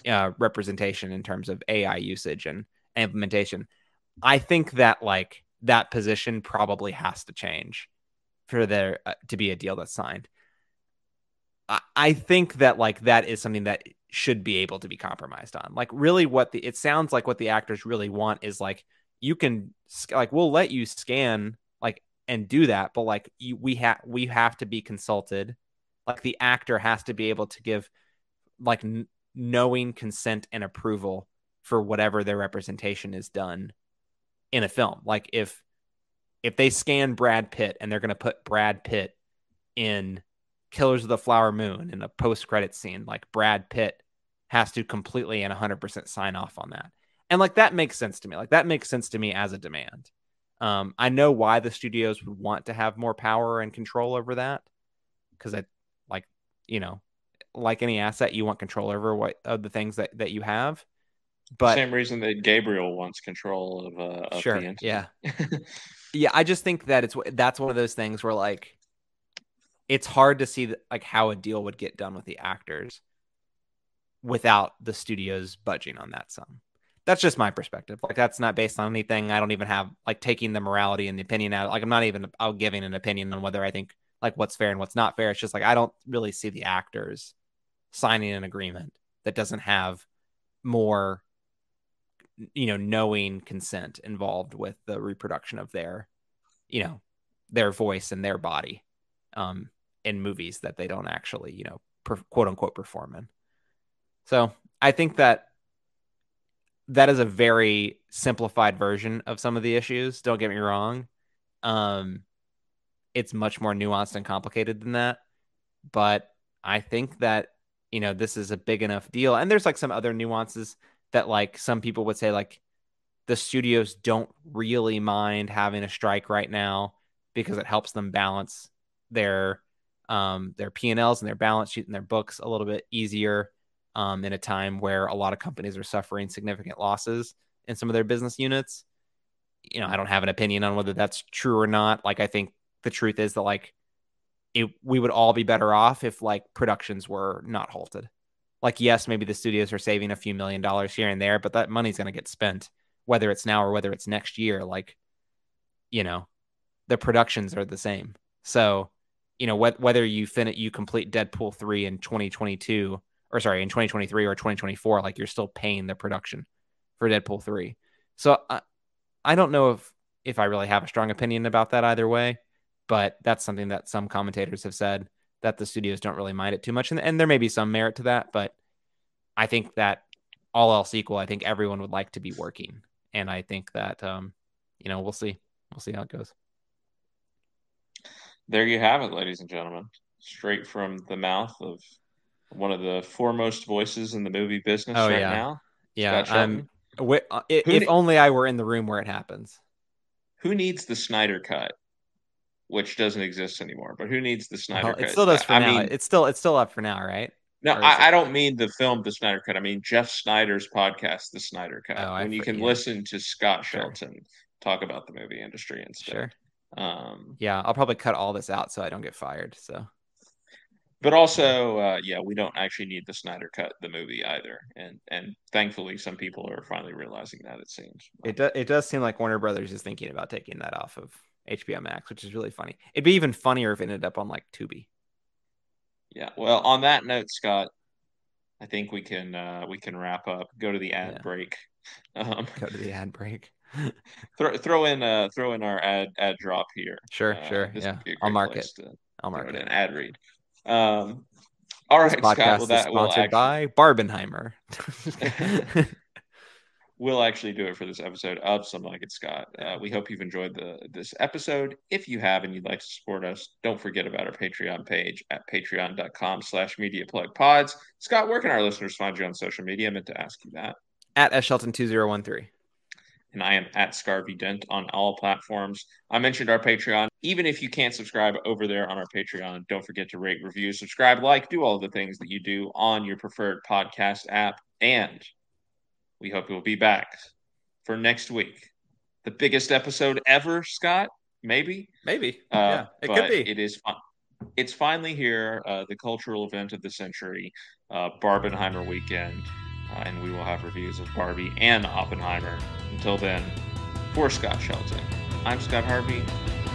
[SPEAKER 2] uh, representation in terms of AI usage and implementation. I think that like that position probably has to change for there uh, to be a deal that's signed. I, I think that like that is something that should be able to be compromised on. Like really what the it sounds like what the actors really want is like you can like we'll let you scan like and do that, but like you, we have we have to be consulted. Like the actor has to be able to give like n- knowing consent and approval for whatever their representation is done in a film. Like if if they scan Brad Pitt and they're going to put Brad Pitt in Killers of the Flower Moon in a post credit scene, like Brad Pitt has to completely and 100% sign off on that. And like that makes sense to me. Like that makes sense to me as a demand. Um, I know why the studios would want to have more power and control over that because I like, you know, like any asset, you want control over what of the things that, that you have. But
[SPEAKER 1] same reason that Gabriel wants control of, uh, of
[SPEAKER 2] sure, yeah, <laughs> yeah. I just think that it's that's one of those things where like it's hard to see like how a deal would get done with the actors without the studios budging on that sum. That's just my perspective. Like that's not based on anything. I don't even have like taking the morality and the opinion out. Like I'm not even out giving an opinion on whether I think like what's fair and what's not fair. It's just like I don't really see the actors signing an agreement that doesn't have more you know knowing consent involved with the reproduction of their you know their voice and their body um in movies that they don't actually you know per, quote unquote perform in so i think that that is a very simplified version of some of the issues don't get me wrong. Um it's much more nuanced and complicated than that but i think that you know this is a big enough deal. And there's like some other nuances that like some people would say like the studios don't really mind having a strike right now because it helps them balance their um their P&Ls and their balance sheet and their books a little bit easier um in a time where a lot of companies are suffering significant losses in some of their business units. You know, I don't have an opinion on whether that's true or not. Like I think the truth is that like it, we would all be better off if like productions were not halted like yes maybe the studios are saving a few million dollars here and there but that money's going to get spent whether it's now or whether it's next year like you know the productions are the same so you know wh- whether you finish you complete deadpool 3 in 2022 or sorry in 2023 or 2024 like you're still paying the production for deadpool 3 so i i don't know if if i really have a strong opinion about that either way but that's something that some commentators have said that the studios don't really mind it too much. And, and there may be some merit to that, but I think that all else equal, I think everyone would like to be working. And I think that, um, you know, we'll see. We'll see how it goes.
[SPEAKER 1] There you have it, ladies and gentlemen. Straight from the mouth of one of the foremost voices in the movie business oh, right
[SPEAKER 2] yeah.
[SPEAKER 1] now.
[SPEAKER 2] Yeah. Um, if, if only I were in the room where it happens.
[SPEAKER 1] Who needs the Snyder cut? which doesn't exist anymore. But who needs the Snyder well, cut?
[SPEAKER 2] It still does for I now. Mean, it's still it's still up for now, right?
[SPEAKER 1] No, I, I, don't mean the film The Snyder Cut. I mean Jeff Snyder's podcast, The Snyder Cut. Oh, when you can yeah. listen to Scott Shelton sure. talk about the movie industry instead. Sure.
[SPEAKER 2] Um, yeah, I'll probably cut all this out so I don't get fired. So.
[SPEAKER 1] But also, uh, yeah, we don't actually need the Snyder Cut, the movie either, and and thankfully, some people are finally realizing that. It seems
[SPEAKER 2] it does. It does seem like Warner Brothers is thinking about taking that off of HBO Max, which is really funny. It'd be even funnier if it ended up on like Tubi.
[SPEAKER 1] Yeah. Well, on that note, Scott, I think we can uh, we can wrap up. Go to the ad yeah. break. <laughs>
[SPEAKER 2] Um, Go to the ad break. <laughs>
[SPEAKER 1] throw throw in uh throw in our ad ad drop here.
[SPEAKER 2] Sure, uh, sure. Yeah, I'll mark it. To, I'll mark it.
[SPEAKER 1] An ad read. Um. All right,
[SPEAKER 2] podcast Scott, well, that, is sponsored actually... by Barbenheimer <laughs> <laughs>
[SPEAKER 1] we'll actually do it for this episode of Some Like It Scott. Uh, we hope you've enjoyed the this episode. If you have and you'd like to support us, don't forget about our Patreon page at patreon.com slash media plug pods. Scott, where can our listeners find you on social media? I meant to ask you that.
[SPEAKER 2] At Shelton2013.
[SPEAKER 1] And I am at Scarvy Dent on all platforms. I mentioned our Patreon. even if you can't subscribe over there on our Patreon, don't forget to rate, review, subscribe, like, do all the things that you do on your preferred podcast app. And we hope you'll be back for next week. The biggest episode ever, Scott? Maybe.
[SPEAKER 2] Maybe. Uh, yeah, it could be.
[SPEAKER 1] It is fun. It's finally here, uh, the cultural event of the century, uh, Barbenheimer weekend. Uh, and we will have reviews of Barbie and Oppenheimer. Until then, for Scott Shelton, I'm Scott Harvey.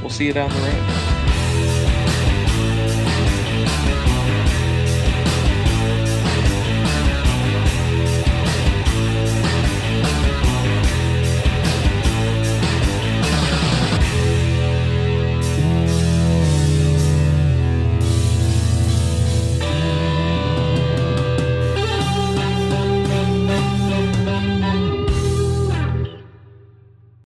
[SPEAKER 1] We'll see you down the road.